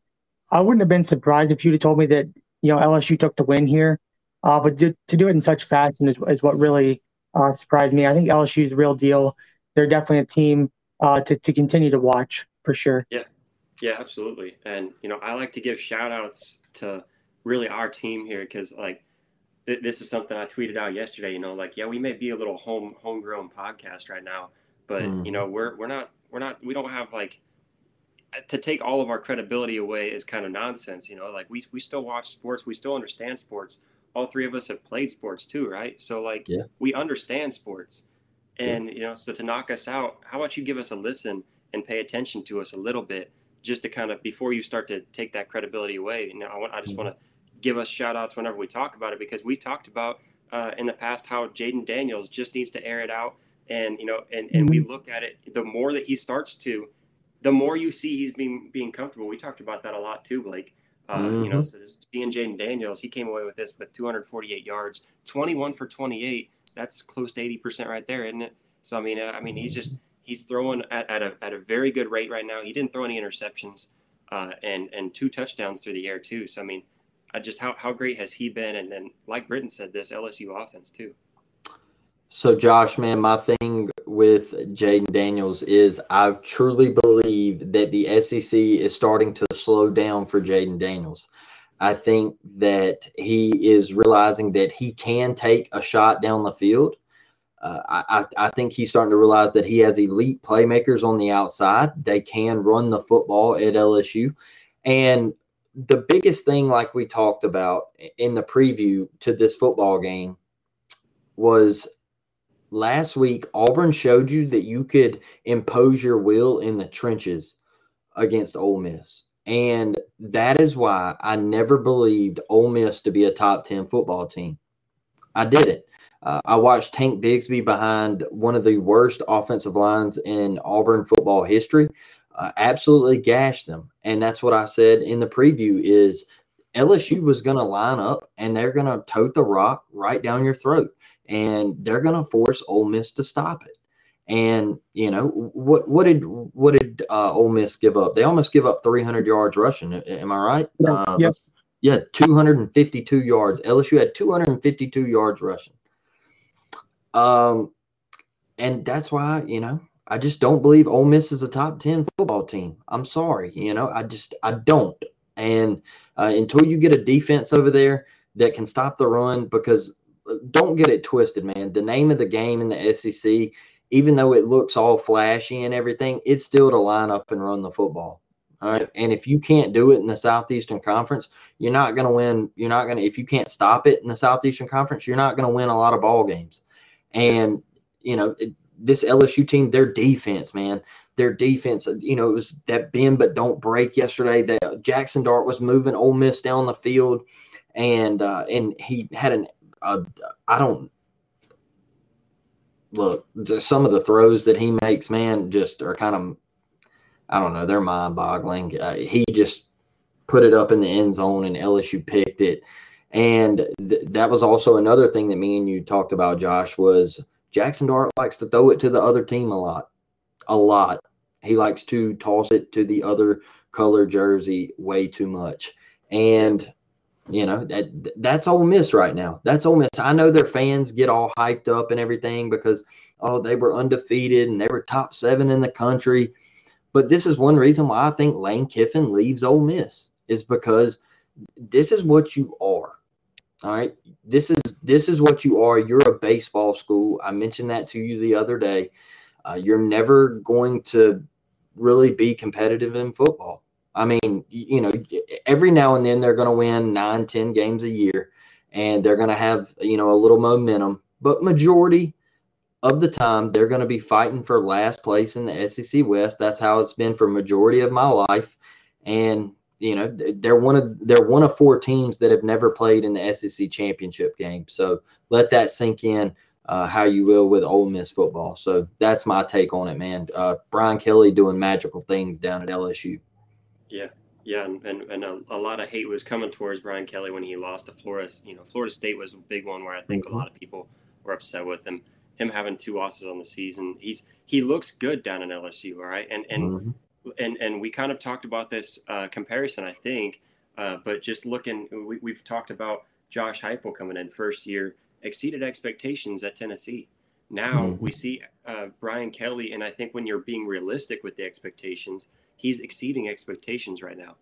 C: I wouldn't have been surprised if you'd have told me that you know LSU took the win here, uh, but to, to, do it in such fashion is, is what really uh, surprised me. I think LSU is real deal. They're definitely a team uh, to to continue to watch for sure.
B: Yeah, yeah, absolutely. And you know, I like to give shout outs to really our team here because like th- this is something I tweeted out yesterday. You know, like yeah, we may be a little home homegrown podcast right now, but mm. you know, we're we're not we're not we don't have like to take all of our credibility away is kind of nonsense. You know, like we we still watch sports, we still understand sports. All three of us have played sports too, right? So like yeah. we understand sports. And yeah. you know, so to knock us out, how about you give us a listen and pay attention to us a little bit? just to kind of before you start to take that credibility away. You know, I, want, I just mm-hmm. want to give us shout outs whenever we talk about it because we talked about uh, in the past how Jayden Daniels just needs to air it out. And, you know, and, and we mm-hmm. look at it, the more that he starts to, the more you see he's being, being comfortable. We talked about that a lot too, Blake. Uh, mm-hmm. You know, mm-hmm. so just seeing Jayden Daniels, he came away with this with 248 yards, 21 for 28. That's close to 80% right there, isn't it? So, I mean, I mean, he's just, He's throwing at, at, a, at a very good rate right now. He didn't throw any interceptions uh, and, and two touchdowns through the air, too. So, I mean, I just how, how great has he been? And then, like Britton said, this LSU offense, too.
D: So, Josh, man, my thing with Jayden Daniels is I truly believe that the SEC is starting to slow down for Jayden Daniels. I think that he is realizing that he can take a shot down the field. Uh, I, I think he's starting to realize that he has elite playmakers on the outside. They can run the football at LSU. And the biggest thing, like we talked about in the preview to this football game, was last week Auburn showed you that you could impose your will in the trenches against Ole Miss. And that is why I never believed Ole Miss to be a top 10 football team. I did it. Uh, I watched Tank Bigsby behind one of the worst offensive lines in Auburn football history. Uh, absolutely gashed them, and that's what I said in the preview. Is LSU was going to line up and they're going to tote the rock right down your throat, and they're going to force Ole Miss to stop it. And you know what? What did what did uh, Ole Miss give up? They almost give up 300 yards rushing. Am I right?
C: Yeah. Uh, yes.
D: Yeah, 252 yards. LSU had 252 yards rushing. Um, and that's why you know I just don't believe Ole Miss is a top ten football team. I'm sorry, you know I just I don't. And uh, until you get a defense over there that can stop the run, because uh, don't get it twisted, man. The name of the game in the SEC, even though it looks all flashy and everything, it's still to line up and run the football. All right. And if you can't do it in the Southeastern Conference, you're not going to win. You're not going to, if you can't stop it in the Southeastern Conference, you're not going to win a lot of ball games. And, you know, it, this LSU team, their defense, man, their defense, you know, it was that bend but don't break yesterday. That Jackson Dart was moving Ole Miss down the field, and uh, and he had an uh, I don't look some of the throws that he makes, man, just are kind of I don't know, they're mind boggling. Uh, he just put it up in the end zone, and LSU picked it. And th- that was also another thing that me and you talked about, Josh, was Jackson Dart likes to throw it to the other team a lot, a lot. He likes to toss it to the other color jersey way too much. And you know that that's Ole Miss right now. That's Ole Miss. I know their fans get all hyped up and everything because oh they were undefeated and they were top seven in the country. But this is one reason why I think Lane Kiffin leaves Ole Miss is because this is what you are. All right. This is this is what you are. You're a baseball school. I mentioned that to you the other day. Uh, you're never going to really be competitive in football. I mean, you know, every now and then they're going to win nine, ten games a year, and they're going to have you know a little momentum. But majority of the time, they're going to be fighting for last place in the SEC West. That's how it's been for majority of my life, and you know they're one of they're one of four teams that have never played in the SEC championship game. So let that sink in uh, how you will with Ole Miss football. So that's my take on it, man. Uh, Brian Kelly doing magical things down at LSU.
B: Yeah, yeah, and and, and a, a, lot of hate was coming towards Brian Kelly when he lost to Florida. You know, Florida State was a big one where I think mm-hmm. a lot of people were upset with him. Him having two losses on the season, he's he looks good down in LSU, all right, and and. Mm-hmm and and we kind of talked about this uh, comparison, I think. Uh, but just looking, we, have talked about Josh Heupel coming in first year, exceeded expectations at Tennessee. Now mm-hmm. we see uh, Brian Kelly, and I think when you're being realistic with the expectations, he's exceeding expectations right now.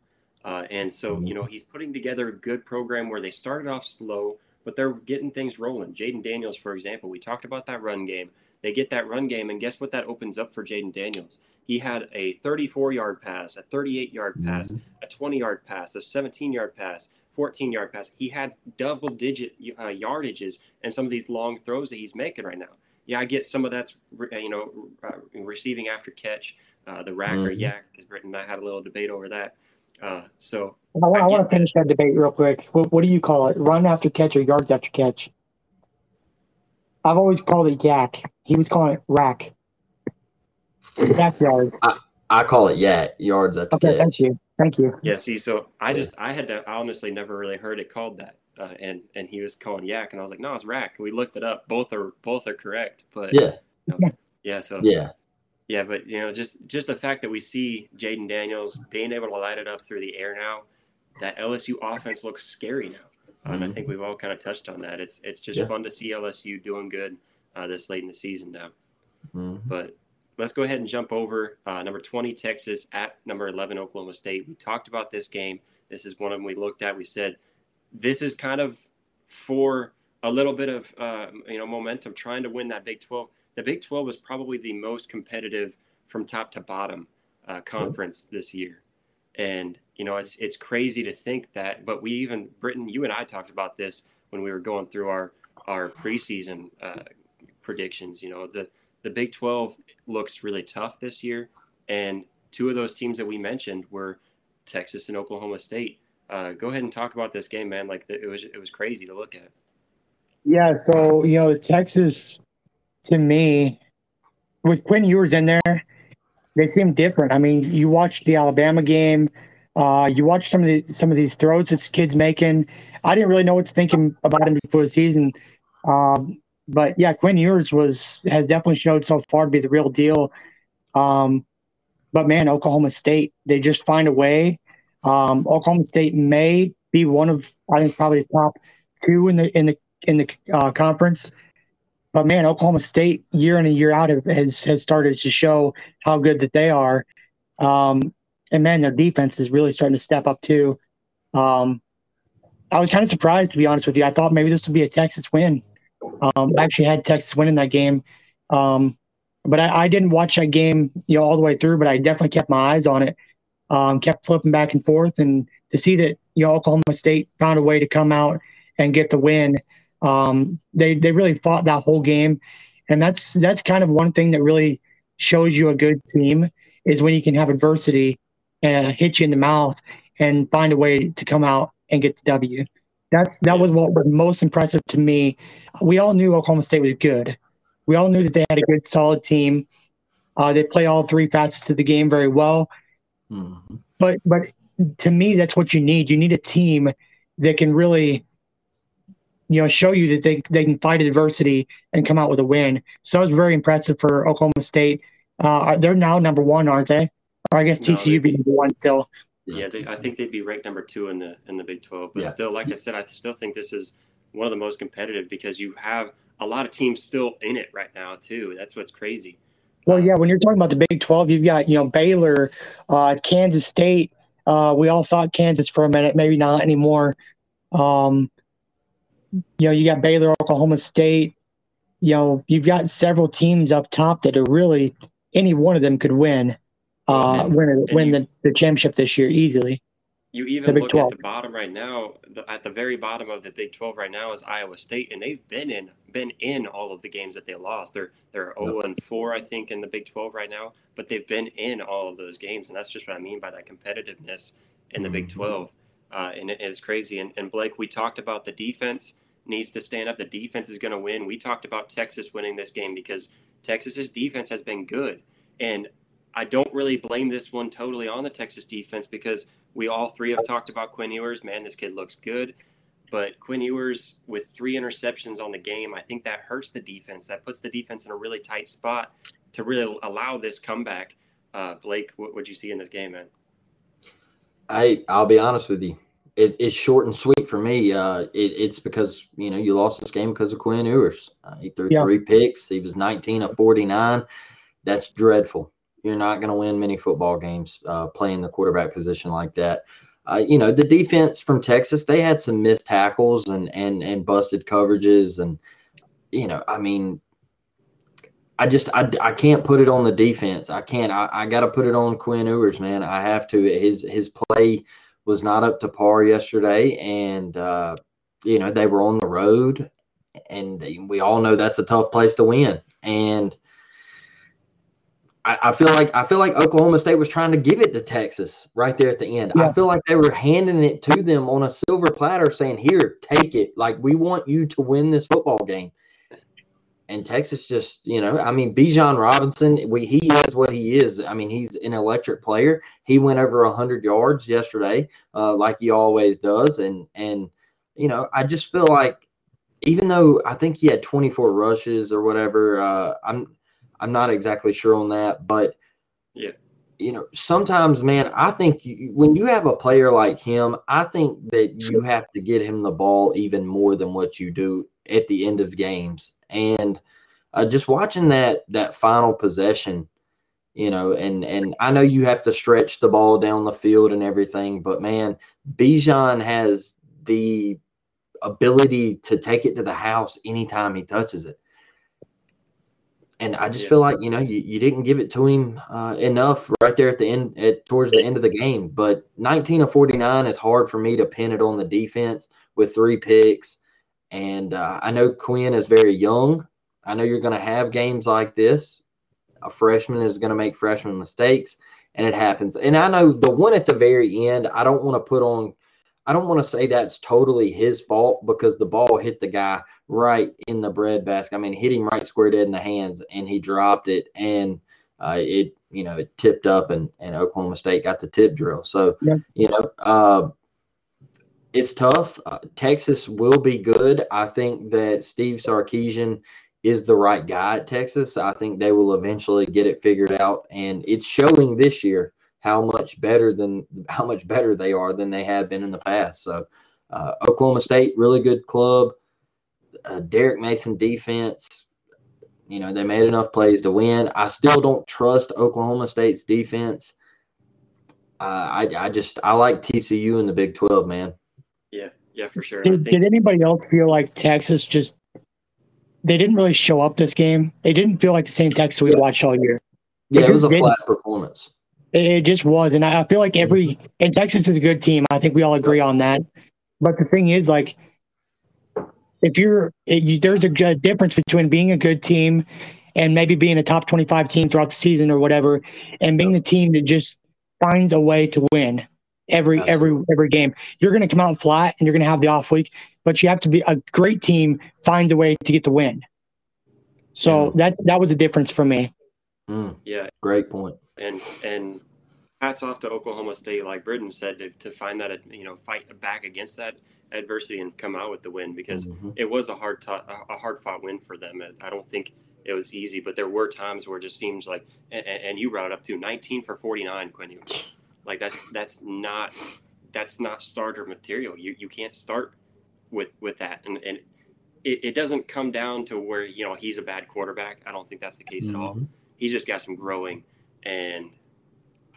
B: Uh, and so, you know, mm-hmm. he's putting together a good program where they started off slow, but they're getting things rolling. Jayden Daniels, for example, we talked about that run game. They get that run game, and guess what that opens up for Jayden Daniels? He had a 34 yard pass, a 38 yard mm-hmm. pass, a 20 yard pass, a 17 yard pass, 14 yard pass. He had double digit uh, yardages and some of these long throws that he's making right now. Yeah, I get some of that's uh, you know uh, receiving after catch, uh, the rack mm-hmm. or yak. Because Britton and I had a little debate over that. Uh, so
C: I, I, I want to finish that. that debate real quick. What, what, do you call it? Run after catch or yards after catch? I've always called it yak. He was calling it rack.
D: Backyard. I, I call it yeah yards at the
C: okay, thank you, thank you.
B: Yeah, see, so I just I had to I honestly never really heard it called that, uh, and and he was calling yak, and I was like, no, it's rack. We looked it up. Both are both are correct, but
D: yeah,
B: you know, yeah, so
D: yeah.
B: Yeah, but you know, just just the fact that we see Jayden Daniels being able to light it up through the air now, that LSU offense looks scary now. Um, mm-hmm. I think we've all kind of touched on that. It's it's just yeah. fun to see LSU doing good uh, this late in the season now. Mm-hmm. But let's go ahead and jump over uh, number 20 Texas at number 11 Oklahoma State. We talked about this game. This is one of them we looked at. We said this is kind of for a little bit of uh, you know momentum, trying to win that Big 12. The Big 12 was probably the most competitive from top to bottom uh, conference this year, and you know it's it's crazy to think that. But we even Britton, you and I talked about this when we were going through our our preseason uh, predictions. You know the the Big 12 looks really tough this year. And two of those teams that we mentioned were Texas and Oklahoma State. Uh, go ahead and talk about this game, man. Like it was, it was crazy to look at.
C: Yeah. So you know, Texas, to me, with Quinn Ewers in there, they seem different. I mean, you watched the Alabama game. Uh, you watch some of the some of these throws this kid's making. I didn't really know what to think about him before the season. Um, but yeah, Quinn Ewers was has definitely showed so far to be the real deal. Um, but man, Oklahoma State, they just find a way. Um, Oklahoma State may be one of I think probably the top two in the in the in the uh, conference. But man, Oklahoma State year in and year out has has started to show how good that they are. Um, and man, their defense is really starting to step up too. Um, I was kind of surprised to be honest with you. I thought maybe this would be a Texas win. Um, I actually had Texas winning that game. Um, but I, I, didn't watch that game, you know, all the way through, but I definitely kept my eyes on it. um, kept flipping back and forth, and to see that you know Oklahoma State found a way to come out and get the win. Um, they they really fought that whole game, and that's that's kind of one thing that really shows you a good team is when you can have adversity and hit you in the mouth and find a way to come out and get the W. That that was what was most impressive to me. We all knew Oklahoma State was good. We all knew that they had a good, solid team. Uh, they play all three facets of the game very well. Mm-hmm. But but to me, that's what you need. You need a team that can really, you know, show you that they they can fight adversity and come out with a win. So it was very impressive for Oklahoma State. Uh, they're now number one, aren't they? Or I guess TCU no, be number one still.
B: Yeah, they, I think they'd be ranked number two in the in the Big Twelve. But yeah. still, like I said, I still think this is one of the most competitive because you have a lot of teams still in it right now too. That's what's crazy.
C: Well, yeah, when you're talking about the Big 12, you've got, you know, Baylor, uh, Kansas State. Uh, we all thought Kansas for a minute, maybe not anymore. Um, you know, you got Baylor, Oklahoma State. You know, you've got several teams up top that are really any one of them could win, uh, and, win and win you, the, the championship this year easily.
B: You even look 12. at the bottom right now. The, at the very bottom of the Big 12 right now is Iowa State, and they've been in been in all of the games that they lost. They're they're 0 and 4, I think, in the Big 12 right now, but they've been in all of those games, and that's just what I mean by that competitiveness in the mm-hmm. Big 12. Uh, and it is crazy. And, and Blake, we talked about the defense needs to stand up. The defense is going to win. We talked about Texas winning this game because Texas's defense has been good, and I don't really blame this one totally on the Texas defense because we all three have talked about Quinn Ewers. Man, this kid looks good. But Quinn Ewers with three interceptions on the game, I think that hurts the defense. That puts the defense in a really tight spot to really allow this comeback. Uh, Blake, what would you see in this game, man?
D: I I'll be honest with you. It, it's short and sweet for me. Uh, it, it's because you know you lost this game because of Quinn Ewers. Uh, he threw yeah. three picks. He was 19 of 49. That's dreadful. You're not going to win many football games uh, playing the quarterback position like that. Uh, you know, the defense from Texas, they had some missed tackles and and and busted coverages, and you know, I mean, I just I, I can't put it on the defense. I can't. I, I got to put it on Quinn Ewers, man. I have to. His his play was not up to par yesterday, and uh, you know they were on the road, and they, we all know that's a tough place to win. And I, I, feel like I feel like Oklahoma State was trying to give it to Texas right there at the end. Yeah. I feel like they were handing it to them on a silver platter, saying, "Here, take it. Like we want you to win this football game." And Texas just, you know, I mean, Bijan Robinson, we he is what he is. I mean, he's an electric player. He went over hundred yards yesterday, uh, like he always does, and and you know, I just feel like even though I think he had 24 rushes or whatever, uh, I'm I'm not exactly sure on that, but
B: yeah,
D: you know, sometimes, man, I think you, when you have a player like him, I think that you have to get him the ball even more than what you do at the end of games. And uh, just watching that that final possession, you know, and and I know you have to stretch the ball down the field and everything, but man, Bijan has the ability to take it to the house anytime he touches it. And I just yeah. feel like you know you, you didn't give it to him uh, enough right there at the end, at towards the end of the game. But 19 of 49 is hard for me to pin it on the defense with three picks. And uh, I know Quinn is very young. I know you're going to have games like this. A freshman is going to make freshman mistakes, and it happens. And I know the one at the very end. I don't want to put on I don't want to say that's totally his fault because the ball hit the guy right in the bread basket. I mean, hit him right square dead in the hands, and he dropped it, and uh, it you know it tipped up, and and Oklahoma State got the tip drill. So yeah. you know. Uh, it's tough. Uh, Texas will be good. I think that Steve Sarkisian is the right guy at Texas. I think they will eventually get it figured out, and it's showing this year how much better than how much better they are than they have been in the past. So uh, Oklahoma State, really good club. Uh, Derek Mason defense, you know, they made enough plays to win. I still don't trust Oklahoma State's defense. Uh, I, I just I like TCU in the Big Twelve, man.
B: Yeah, yeah, for sure.
C: Did, did anybody else feel like Texas just they didn't really show up this game? They didn't feel like the same Texas we yeah. watched all year.
D: Yeah, it was a flat performance
C: It just was, and I feel like every and Texas is a good team. I think we all agree on that. But the thing is, like, if you're you, there's a difference between being a good team and maybe being a top 25 team throughout the season or whatever, and being the team that just finds a way to win every Absolutely. every every game. You're going to come out flat and you're going to have the off week, but you have to be a great team finds a way to get the win. So yeah. that that was a difference for me.
D: Mm,
B: yeah,
D: great point.
B: And and hats off to Oklahoma State, like Britton said, to, to find that you know fight back against that adversity and come out with the win because mm-hmm. it was a hard t- a hard fought win for them. I don't think it was easy, but there were times where it just seems like, and, and you brought it up too, 19 for 49, Quinn. Like that's that's not that's not starter material. You you can't start with with that, and and it, it doesn't come down to where you know he's a bad quarterback. I don't think that's the case mm-hmm. at all. He's just got some growing, and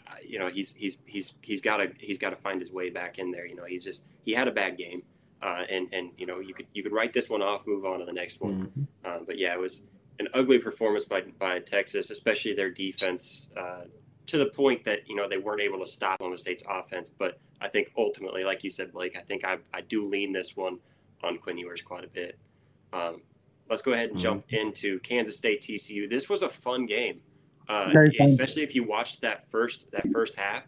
B: uh, you know he's he's he's he's got to he's got to find his way back in there. You know he's just he had a bad game, uh, and and you know you could you could write this one off, move on to the next one. Mm-hmm. Uh, but yeah, it was an ugly performance by by Texas, especially their defense. Uh, to the point that you know they weren't able to stop Oklahoma State's offense, but I think ultimately, like you said, Blake, I think I, I do lean this one on Quinn Ewers quite a bit. Um, let's go ahead and mm-hmm. jump into Kansas State TCU. This was a fun game, uh, especially if you watched that first that first half.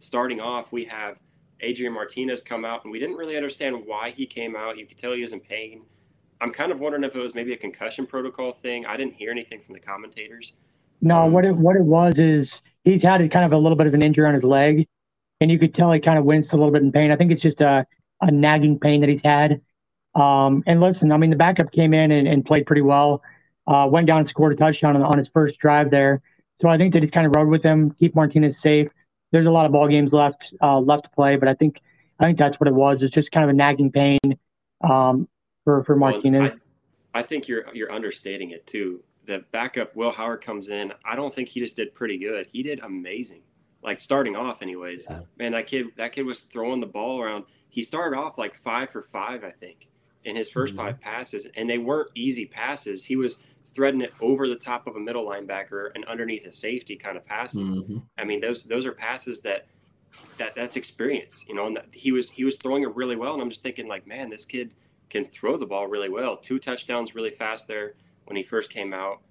B: Starting off, we have Adrian Martinez come out, and we didn't really understand why he came out. You could tell he was in pain. I'm kind of wondering if it was maybe a concussion protocol thing. I didn't hear anything from the commentators.
C: No, um, what it what it was is he's had a, kind of a little bit of an injury on his leg, and you could tell he kind of winced a little bit in pain. I think it's just a, a nagging pain that he's had. Um, and listen, I mean, the backup came in and, and played pretty well. Uh, went down and scored a touchdown on, on his first drive there. So I think that he's kind of rode with him, keep Martinez safe. There's a lot of ball games left uh, left to play, but I think I think that's what it was. It's just kind of a nagging pain um, for for Martinez. Well,
B: I, I think you're you're understating it too. The backup Will Howard comes in. I don't think he just did pretty good. He did amazing. Like starting off, anyways. Yeah. Man, that kid that kid was throwing the ball around. He started off like five for five, I think in his 1st mm-hmm. five passes, and they weren't easy passes. He was threading it over the top of a middle linebacker and underneath a safety kind of passes. Mm-hmm. I mean, those those are passes that that that's experience, you know. And he was he was throwing it really well, and I'm just thinking like, man, this kid can throw the ball really well. Two touchdowns really fast there when he first came out.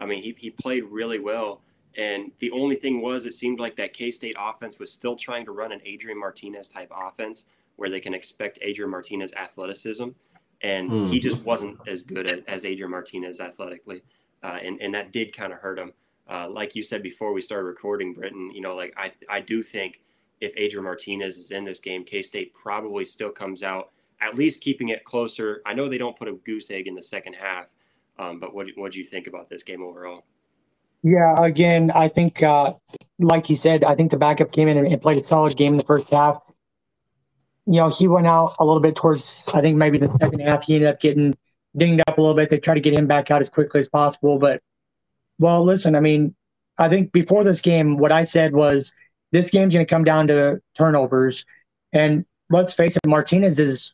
B: I mean, he he played really well. And the only thing was, it seemed like that K State offense was still trying to run an Adrian Martinez type offense where they can expect Adrian Martinez athleticism and mm. he just wasn't as good at, as Adrian Martinez athletically, uh, and and that did kind of hurt him. Uh, like you said before we started recording, Britton, you know, like I I do think if Adrian Martinez is in this game, K State probably still comes out at least keeping it closer. I know they don't put a goose egg in the second half, um, but what what do you think about this game overall?
C: Yeah, again, I think, uh, like you said, I think the backup came in and played a solid game in the first half you know, he went out a little bit towards, I think maybe the second half. He ended up getting dinged up a little bit. They tried to get him back out as quickly as possible. But, well, listen, I mean, I think before this game, what I said was this game's going to come down to turnovers. And let's face it, Martinez is,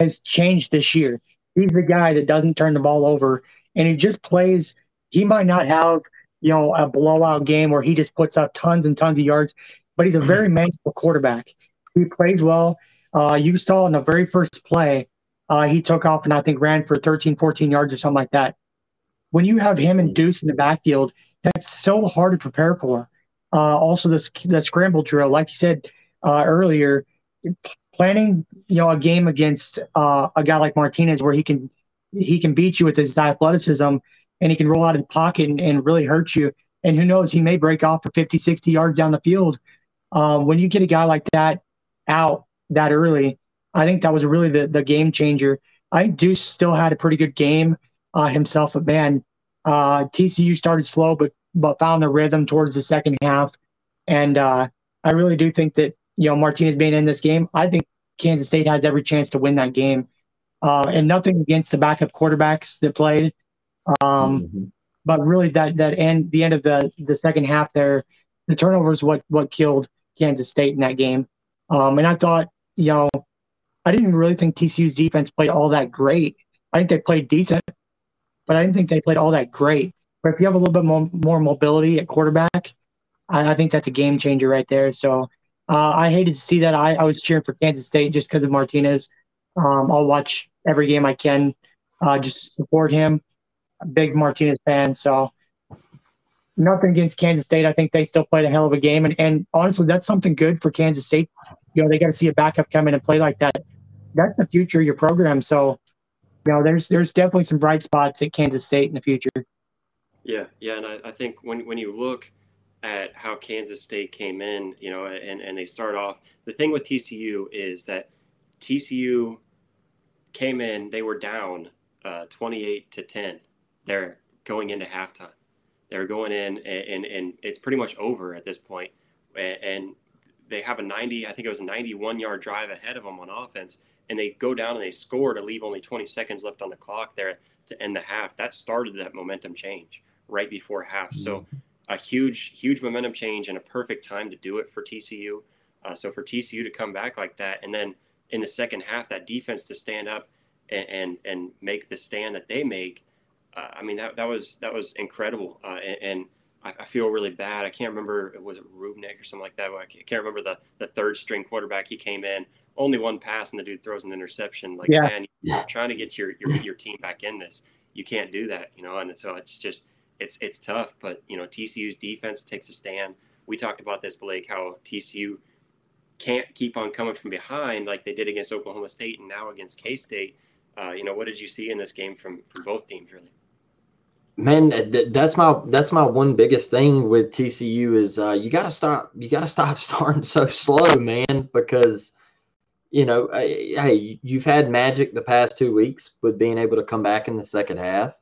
C: has changed this year. He's the guy that doesn't turn the ball over, and he just plays. He might not have, you know, a blowout game where he just puts up tons and tons of yards, but he's a very mm-hmm. manageable quarterback. He plays well. Uh, you saw in the very first play, uh, he took off and I think ran for 13, 14 yards or something like that. When you have him and Deuce in the backfield, that's so hard to prepare for. Uh, also, this the scramble drill, like you said uh, earlier, planning you know a game against uh, a guy like Martinez where he can he can beat you with his athleticism and he can roll out of the pocket and, and really hurt you. And who knows, he may break off for 50, 60 yards down the field. Uh, when you get a guy like that out, that early. I think that was really the, the game changer. Deuce still had a pretty good game uh, himself, but man, uh, TCU started slow, but but found the rhythm towards the second half, and uh, I really do think that you know Martinez being in this game, I think Kansas State has every chance to win that game. Uh, and nothing against the backup quarterbacks that played, um, mm-hmm. but really that that end the end of the the second half there, the turnovers what what killed Kansas State in that game. Um, and I thought you know, I didn't really think TCU's defense played all that great. I think they played decent, but I didn't think they played all that great. But if you have a little bit more, more mobility at quarterback, I, I think that's a game changer right there. So uh, I hated to see that. I, I was cheering for Kansas State just because of Martinez. Um, I'll watch every game I can uh, just support him. big Martinez fan. So nothing against Kansas State. I think they still played a hell of a game. And, and honestly, that's something good for Kansas State. You know, they got to see a backup come in and play like that. That's the future of your program. So, you know, there's there's definitely some bright spots at Kansas State in the future.
B: Yeah, yeah, and I, I think when when you look at how Kansas State came in, you know, and, and they start off. The thing with TCU is that TCU came in, they were down uh, 28 to 10. They're going into halftime. They're going in, and, and, and it's pretty much over at this point. And they have a 90, I think it was a 91 yard drive ahead of them on offense. And they go down and they score to leave only 20 seconds left on the clock there to end the half. That started that momentum change right before half. So mm-hmm a huge, huge momentum change and a perfect time to do it for TCU. Uh, so for TCU to come back like that, and then in the second half, that defense to stand up and and, and make the stand that they make, uh, I mean that, that was that was incredible. Uh, and, and I, I, feel really bad. I can't remember was it Rubnik or something like that. I can't remember the the third string quarterback. He came in only one pass and the dude throws an interception. Like yeah. man, you're trying to get your, your your team back in this. You can't do that, you know. And so it's just it's it's tough. But you know, TCU's defense takes a stand. We talked about this, Blake, how TCU can't keep on coming from behind like they did against Oklahoma State and now against K State. Uh, you know, what did you see in this game from from both teams, really?
D: Man, that's my that's my one biggest thing with TCU is uh, you got to stop you got to stop starting so slow, man, because you know, hey, you've had magic the past two weeks with being able to come back in the second half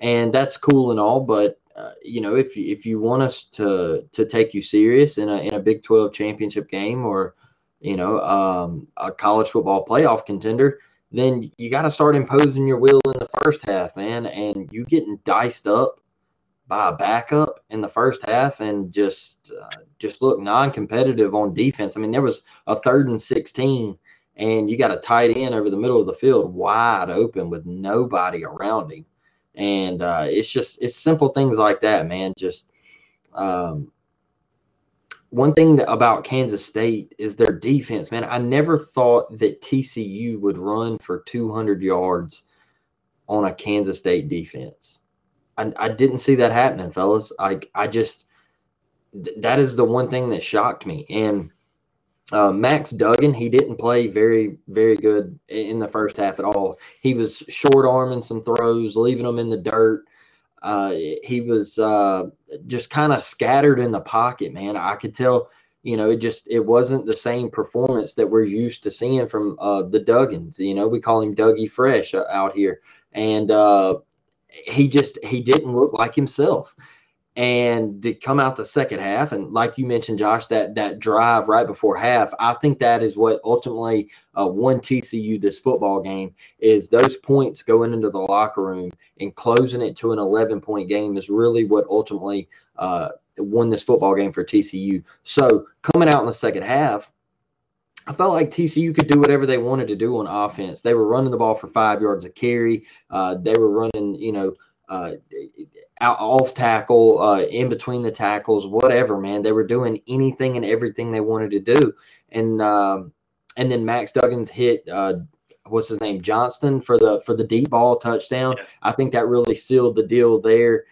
D: and that's cool and all. But uh, you know, if you if you want us to to take you serious in a in a Big Twelve championship game or you know um, a college football playoff contender, then you got to start imposing your will in the first half, man. And you getting diced up by a backup in the first half and just uh, just look non-competitive on defense. I mean, there was a third and sixteen, and you got a tight end over the middle of the field, wide open with nobody around him and uh, it's just it's simple things like that, man. Just um, one thing about Kansas State is their defense, man. I never thought that TCU would run for 200 yards on a Kansas State defense. I, I didn't see that happening, fellas. I I just th- that is the one thing that shocked me. And uh, Max Duggan, he didn't play very, very good in the first half at all. He was short arming some throws, leaving them in the dirt. Uh, he was uh, just kind of scattered in the pocket, man. I could tell, you know, it just it wasn't the same performance that we're used to seeing from uh, the Duggans. You know, we call him Dougie Fresh uh, out here, and uh, he just he didn't look like himself. And to come out the second half and like you mentioned josh that that drive right before half i think that is what ultimately uh, won tcu this football game is those points going into the locker room and closing it to an 11 point game is really what ultimately uh, won this football game for tcu so coming out in the second half I felt like TCU could do whatever they wanted to do on offense. They were running the ball for five yards of carry. Uh, they were running, you know, uh, out off tackle, uh, in between the tackles, whatever, man. They were doing anything and everything they wanted to do. And um, and then Max Duggins hit uh, what's his name Johnston for the for the deep ball touchdown. I think that really sealed the deal there.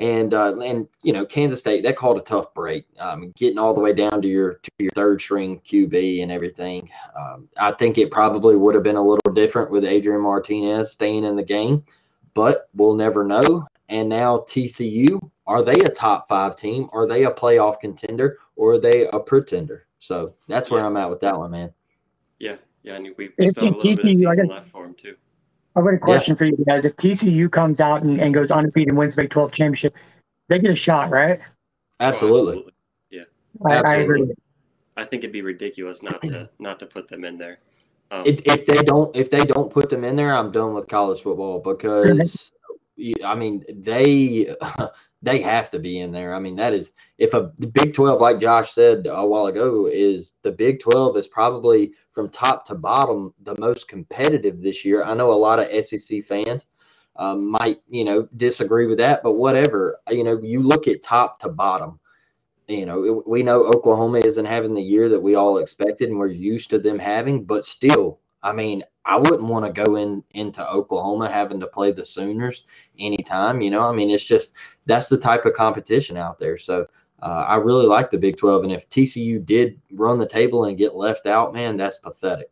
D: And uh, and you know Kansas State that called a tough break, um, getting all the way down to your to your third string QB and everything. Um, I think it probably would have been a little different with Adrian Martinez staying in the game, but we'll never know. And now TCU, are they a top five team? Are they a playoff contender or are they a pretender? So that's where yeah. I'm at with that one, man.
B: Yeah, yeah, and we, we still have a little TCU, bit of season left for them too.
C: I've got a question yeah. for you guys. If TCU comes out and, and goes undefeated and wins the Big 12 championship, they get a shot, right?
D: Absolutely. Oh, absolutely.
B: Yeah.
C: I, absolutely. I, agree.
B: I think it'd be ridiculous not to not to put them in there.
D: Um, if, if they don't if they don't put them in there, I'm done with college football because I mean, they they have to be in there. I mean, that is if a the Big 12, like Josh said a while ago, is the Big 12 is probably from top to bottom the most competitive this year. I know a lot of SEC fans um, might, you know, disagree with that, but whatever. You know, you look at top to bottom. you know, we know Oklahoma isn't having the year that we all expected and we're used to them having, but still, I mean, I wouldn't want to go in into Oklahoma having to play the Sooners anytime. You know, I mean, it's just that's the type of competition out there. So uh, I really like the Big 12. And if TCU did run the table and get left out, man, that's pathetic.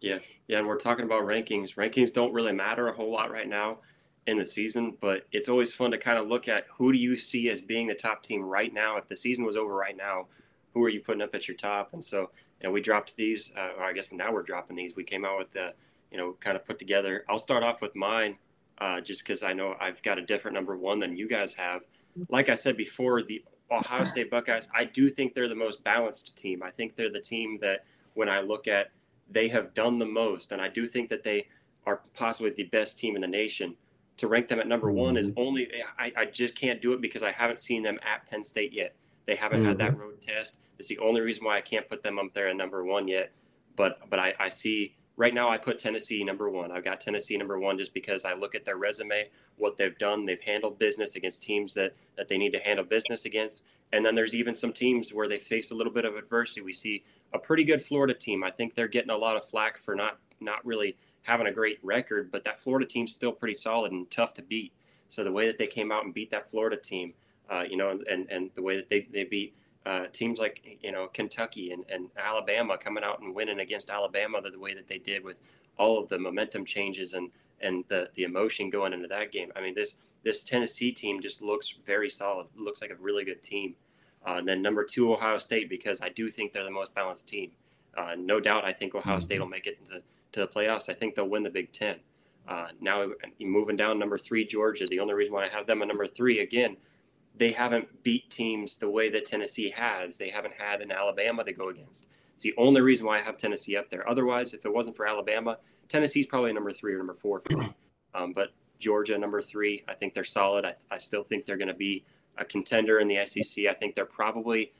B: Yeah. Yeah. And we're talking about rankings. Rankings don't really matter a whole lot right now in the season, but it's always fun to kind of look at who do you see as being the top team right now? If the season was over right now, who are you putting up at your top? And so, know, we dropped these, uh, or I guess now we're dropping these. We came out with the, you know, kind of put together. I'll start off with mine uh, just because I know I've got a different number one than you guys have. Like I said before, the Ohio State Buckeyes, I do think they're the most balanced team. I think they're the team that when I look at, they have done the most. And I do think that they are possibly the best team in the nation. To rank them at number one is mm-hmm. only, I, I just can't do it because I haven't seen them at Penn State yet. They haven't mm-hmm. had that mm-hmm. road test. It's the only reason why I can't put them up there at number one yet. But but I, I see right now I put Tennessee number one. I've got Tennessee number one just because I look at their resume, what they've done. They've handled business against teams that that they need to handle business against. And then there's even some teams where they face a little bit of adversity. We see a pretty good Florida team. I think they're getting a lot of flack for not not really having a great record, but that Florida team's still pretty solid and tough to beat. So the way that they came out and beat that Florida team, uh, you know, and, and, and the way that they, they beat uh, teams like you know Kentucky and, and Alabama coming out and winning against Alabama the, the way that they did with all of the momentum changes and and the the emotion going into that game. I mean this this Tennessee team just looks very solid. looks like a really good team. Uh, and then number two Ohio State because I do think they're the most balanced team. Uh, no doubt, I think Ohio State mm-hmm. will make it to, to the playoffs. I think they'll win the Big Ten. Uh, now moving down number three Georgia. The only reason why I have them at number three again they haven't beat teams the way that Tennessee has. They haven't had an Alabama to go against. It's the only reason why I have Tennessee up there. Otherwise, if it wasn't for Alabama, Tennessee's probably number three or number four for me. Um, but Georgia, number three, I think they're solid. I, I still think they're going to be a contender in the SEC. I think they're probably,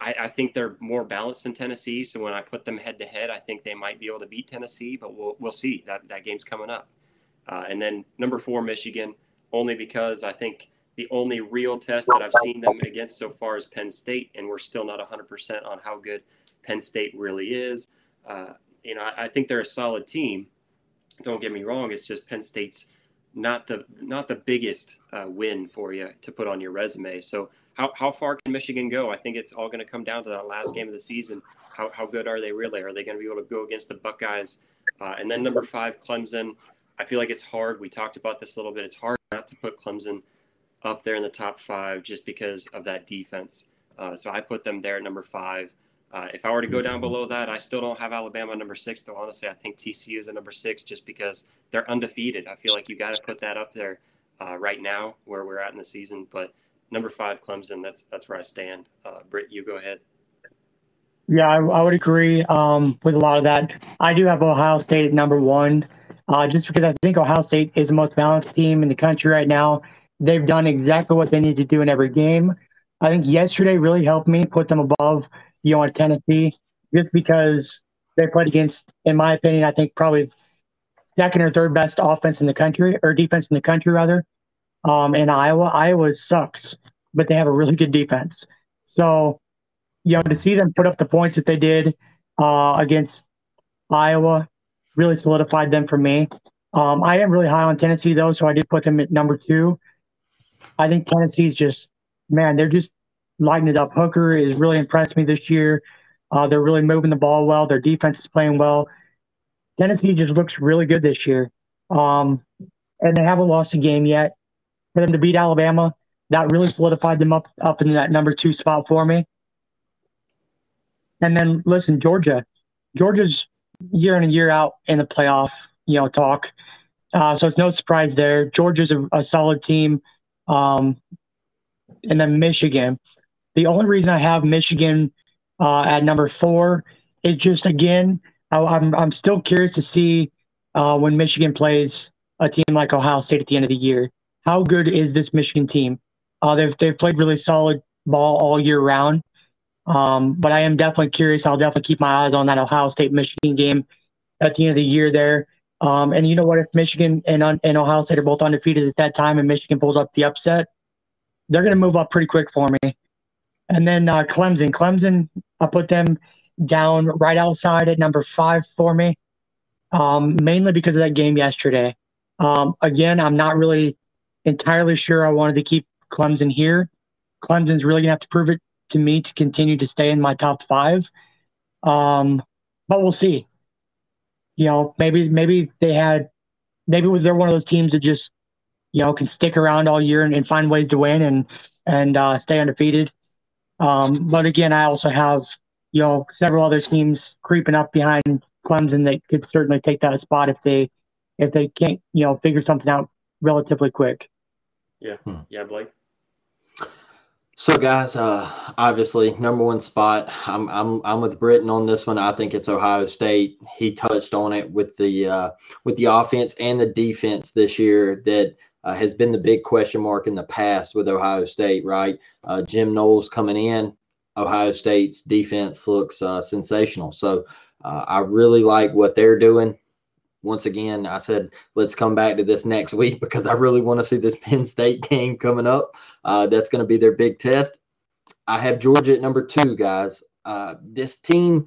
B: I, I, think they're more balanced than Tennessee. So when I put them head to head, I think they might be able to beat Tennessee, but we'll, we'll see. That, that game's coming up. Uh, and then number four, Michigan, only because I think the only real test that I've seen them against so far is Penn State, and we're still not 100% on how good Penn State really is. Uh, you know, I, I, think they're a solid team. Don't get me wrong; it's just Penn State's not the not the biggest uh, win for you to put on your resume. So, how how far can Michigan go? I think it's all going to come down to that last game of the season. How how good are they really? Are they going to be able to go against the Buckeyes? Uh, and then number five, Clemson. I feel like it's hard. We talked about this a little bit. It's hard not to put Clemson up there in the top five just because of that defense. Uh, so I put them there at number five. Uh, if I were to go down below that, I still don't have Alabama number six. Though honestly, I think TCU is at number six just because they're undefeated. I feel like you got to put that up there uh, right now where we're at in the season. But number five, Clemson. That's that's where I stand. Uh, Britt, you go ahead.
C: Yeah, I, I would agree um, with a lot of that. I do have Ohio State at number one, uh, just because I think Ohio State is the most balanced team in the country right now. They've done exactly what they need to do in every game. I think yesterday really helped me put them above, you know, Tennessee, just because they played against, in my opinion, I think probably second or third best offense in the country or defense in the country rather. Um, in Iowa, Iowa sucks, but they have a really good defense. So, you know, to see them put up the points that they did uh, against Iowa really solidified them for me. Um, I am really high on Tennessee though, so I did put them at number two. I think Tennessee's just man, they're just lighting it up. Hooker is really impressed me this year. Uh, they're really moving the ball well. Their defense is playing well. Tennessee just looks really good this year. Um, and they haven't lost a game yet. For them to beat Alabama, that really solidified them up up in that number two spot for me. And then listen, Georgia, Georgia's year in and year out in the playoff, you know, talk. Uh, so it's no surprise there. Georgia's a, a solid team. Um, and then Michigan. The only reason I have Michigan uh, at number four is just again, I, am I'm, I'm still curious to see uh, when Michigan plays a team like Ohio State at the end of the year. How good is this Michigan team? Uh, they've they've played really solid ball all year round. Um, but I am definitely curious. I'll definitely keep my eyes on that Ohio State Michigan game at the end of the year there. Um, and you know what? If Michigan and, and Ohio State are both undefeated at that time and Michigan pulls up the upset, they're going to move up pretty quick for me. And then uh, Clemson. Clemson, I put them down right outside at number five for me, um, mainly because of that game yesterday. Um, again, I'm not really entirely sure I wanted to keep Clemson here. Clemson's really going to have to prove it to me to continue to stay in my top five. Um, but we'll see. You know, maybe maybe they had maybe they're one of those teams that just you know can stick around all year and, and find ways to win and and uh, stay undefeated. Um, but again, I also have you know several other teams creeping up behind Clemson that could certainly take that spot if they if they can't you know figure something out relatively quick.
B: Yeah, hmm. yeah, Blake.
D: So, guys, uh, obviously, number one spot. I'm I'm I'm with Britton on this one. I think it's Ohio State. He touched on it with the uh, with the offense and the defense this year that uh, has been the big question mark in the past with Ohio State. Right, uh, Jim Knowles coming in. Ohio State's defense looks uh, sensational. So, uh, I really like what they're doing once again, I said, let's come back to this next week because I really want to see this Penn State game coming up. Uh, that's going to be their big test. I have Georgia at number two, guys. Uh, this team,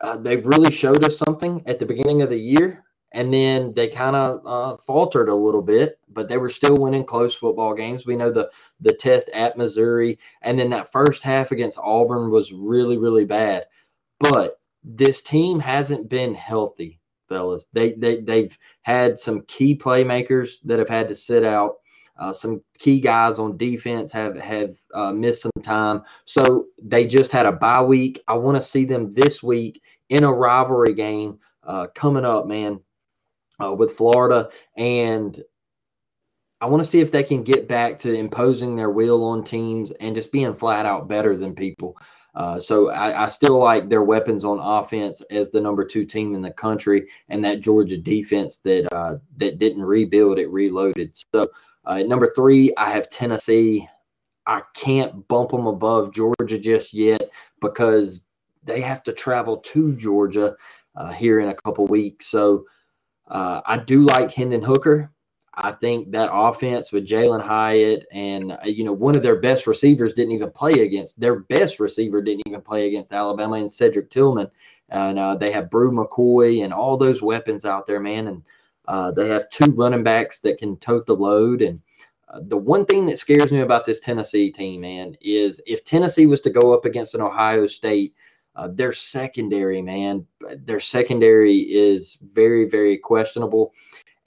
D: uh, they really showed us something at the beginning of the year, and then they kind of uh, faltered a little bit, but they were still winning close football games. We know the the test at Missouri, and then that first half against Auburn was really, really bad. But this team hasn't been healthy fellas. They they they've had some key playmakers that have had to sit out. Uh, some key guys on defense have have uh, missed some time, so they just had a bye week. I want to see them this week in a rivalry game uh, coming up, man, uh, with Florida, and I want to see if they can get back to imposing their will on teams and just being flat out better than people. Uh, so I, I, still like their weapons on offense as the number two team in the country, and that Georgia defense that uh, that didn't rebuild it reloaded. So uh, number three, I have Tennessee. I can't bump them above Georgia just yet because they have to travel to Georgia uh, here in a couple weeks. So uh, I do like Hendon Hooker. I think that offense with Jalin Hyatt and uh, you know one of their best receivers didn't even play against their best receiver didn't even play against Alabama and Cedric Tillman, and uh, they have Bru McCoy and all those weapons out there, man, and uh, they have two running backs that can tote the load. And uh, the one thing that scares me about this Tennessee team, man, is if Tennessee was to go up against an Ohio State. Uh, their secondary, man, their secondary is very, very questionable.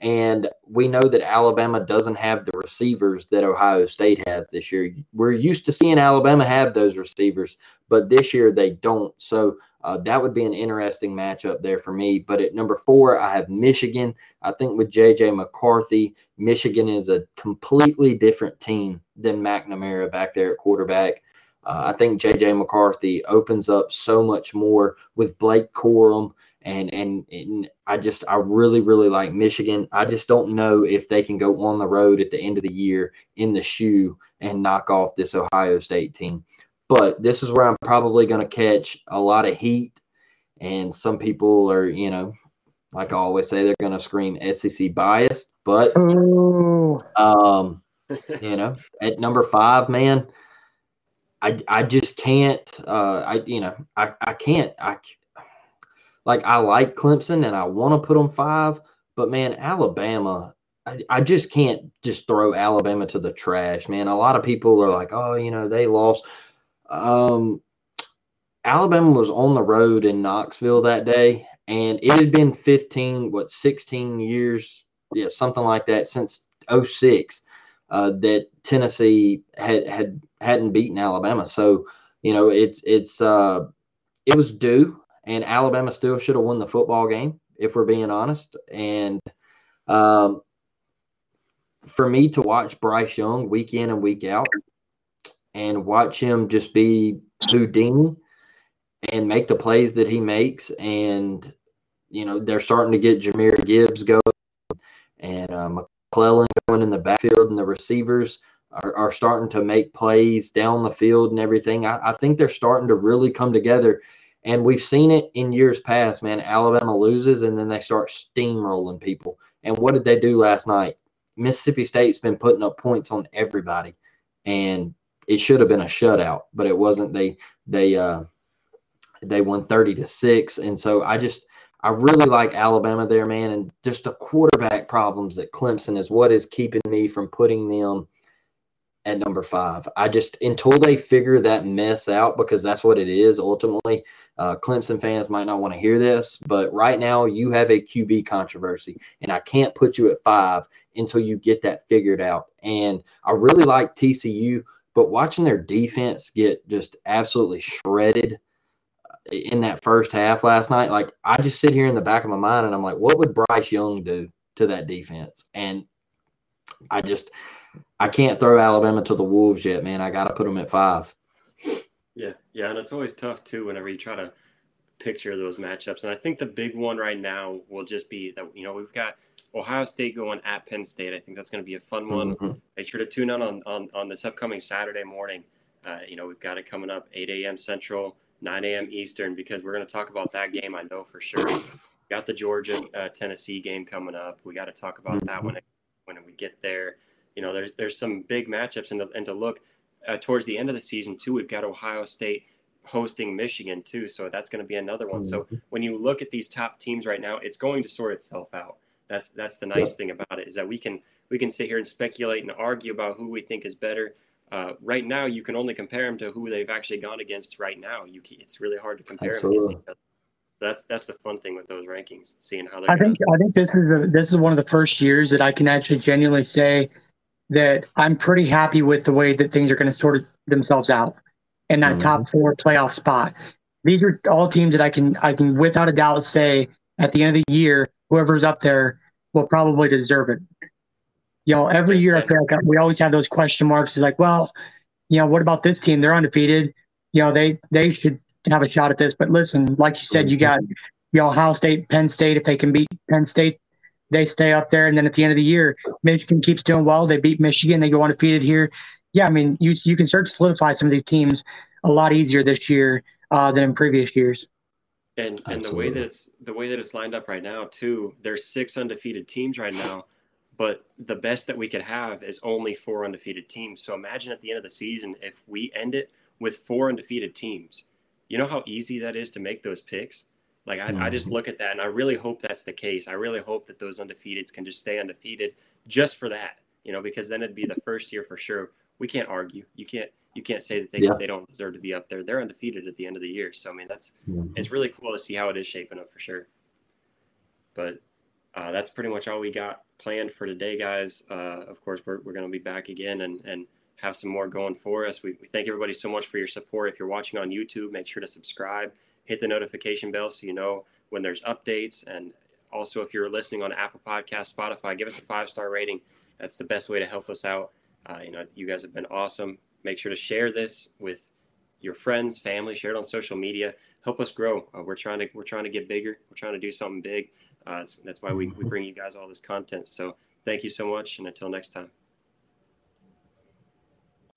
D: And we know that Alabama doesn't have the receivers that Ohio State has this year. We're used to seeing Alabama have those receivers, but this year they don't. So uh, that would be an interesting matchup there for me. But at number four, I have Michigan. I think with JJ McCarthy, Michigan is a completely different team than McNamara back there at quarterback. Uh, I think JJ McCarthy opens up so much more with Blake Corum and, and and I just I really really like Michigan. I just don't know if they can go on the road at the end of the year in the shoe and knock off this Ohio State team. But this is where I'm probably going to catch a lot of heat, and some people are you know like I always say they're going to scream SEC biased, but um you know at number five man. I, I just can't uh I you know I, I can't I like I like Clemson and I want to put them five, but man, Alabama, I, I just can't just throw Alabama to the trash, man. A lot of people are like, oh, you know, they lost. Um, Alabama was on the road in Knoxville that day, and it had been 15, what, 16 years, yeah, something like that since 06 uh, that Tennessee had had hadn't beaten Alabama. So, you know, it's it's uh, it was due and Alabama still should have won the football game, if we're being honest. And um, for me to watch Bryce Young week in and week out and watch him just be Houdini and make the plays that he makes. And, you know, they're starting to get Jahmyr Gibbs going and uh, McClellan going in the backfield, and the receivers are, are starting to make plays down the field and everything. I, I think they're starting to really come together and we've seen it in years past, man. Alabama loses and then they start steamrolling people. And what did they do last night? Mississippi State's been putting up points on everybody. And it should have been a shutout, but it wasn't. They they uh, they won thirty to six, and so I just I really like Alabama there, man, and just the quarterback problems at Clemson is what is keeping me from putting them at number five. I just until they figure that mess out because that's what it is ultimately. Uh, Clemson fans might not want to hear this, but right now you have a QB controversy, and I can't put you at five until you get that figured out. And I really like TCU, but watching their defense get just absolutely shredded uh, in that first half last night, like I just sit here in the back of my mind and I'm like, what would Bryce Young do to that defense? And I just I can't throw Alabama to the wolves yet, man. I got to put them at five.
B: Yeah, yeah, and it's always tough too whenever you try to picture those matchups. And I think the big one right now will just be that you know we've got Ohio State going at Penn State. I think that's going to be a fun one. Mm-hmm. Make sure to tune in on on, on this upcoming Saturday morning. Uh, you know we've got it coming up 8 a.m. Central, 9 a.m. Eastern because we're going to talk about that game. I know for sure. got the Georgia uh, Tennessee game coming up. We got to talk about mm-hmm. that when it, when we get there. You know, there's there's some big matchups and to, and to look uh, towards the end of the season too. We've got Ohio State hosting Michigan too, so that's going to be another one. So mm-hmm. when you look at these top teams right now, it's going to sort itself out. That's that's the nice yeah. thing about it is that we can we can sit here and speculate and argue about who we think is better. Uh, right now, you can only compare them to who they've actually gone against right now. You it's really hard to compare Absolutely. them against each other. That's that's the fun thing with those rankings, seeing how they're.
C: I think I think this is a, this is one of the first years that I can actually genuinely say that I'm pretty happy with the way that things are going to sort themselves out in that mm-hmm. top four playoff spot. These are all teams that I can I can without a doubt say at the end of the year, whoever's up there will probably deserve it. You know, every year I feel like we always have those question marks. It's like, well, you know, what about this team? They're undefeated. You know, they they should have a shot at this. But listen, like you said, you got you know, Ohio State, Penn State. If they can beat Penn State, they stay up there. And then at the end of the year, Michigan keeps doing well. They beat Michigan. They go undefeated here. Yeah, I mean, you you can start to solidify some of these teams a lot easier this year uh, than in previous years.
B: And and the way that it's the way that it's lined up right now too. There's six undefeated teams right now, but the best that we could have is only four undefeated teams. So imagine at the end of the season if we end it with four undefeated teams. You know how easy that is to make those picks. Like I, mm-hmm. I just mm-hmm. look at that and I really hope that's the case. I really hope that those undefeateds can just stay undefeated just for that, you know, because then it'd be the first year for sure. We can't argue. You can't you can't say that they, yeah. they don't deserve to be up there. They're undefeated at the end of the year. So I mean that's mm-hmm. it's really cool to see how it is shaping up for sure. But uh, that's pretty much all we got planned for today, guys. Uh, of course, we're, we're going to be back again and, and have some more going for us. We, we thank everybody so much for your support. If you're watching on YouTube, make sure to subscribe hit the notification bell so you know when there's updates. And also, if you're listening on Apple Podcast, Spotify, give us a five star rating. That's the best way to help us out. Uh, you know, you guys have been awesome. Make sure to share this with your friends, family. Share it on social media. Help us grow. Uh, we're trying to we're trying to get bigger. We're trying to do something big. Uh, that's, that's why we, we bring you guys all this content. So thank you so much, and until next time.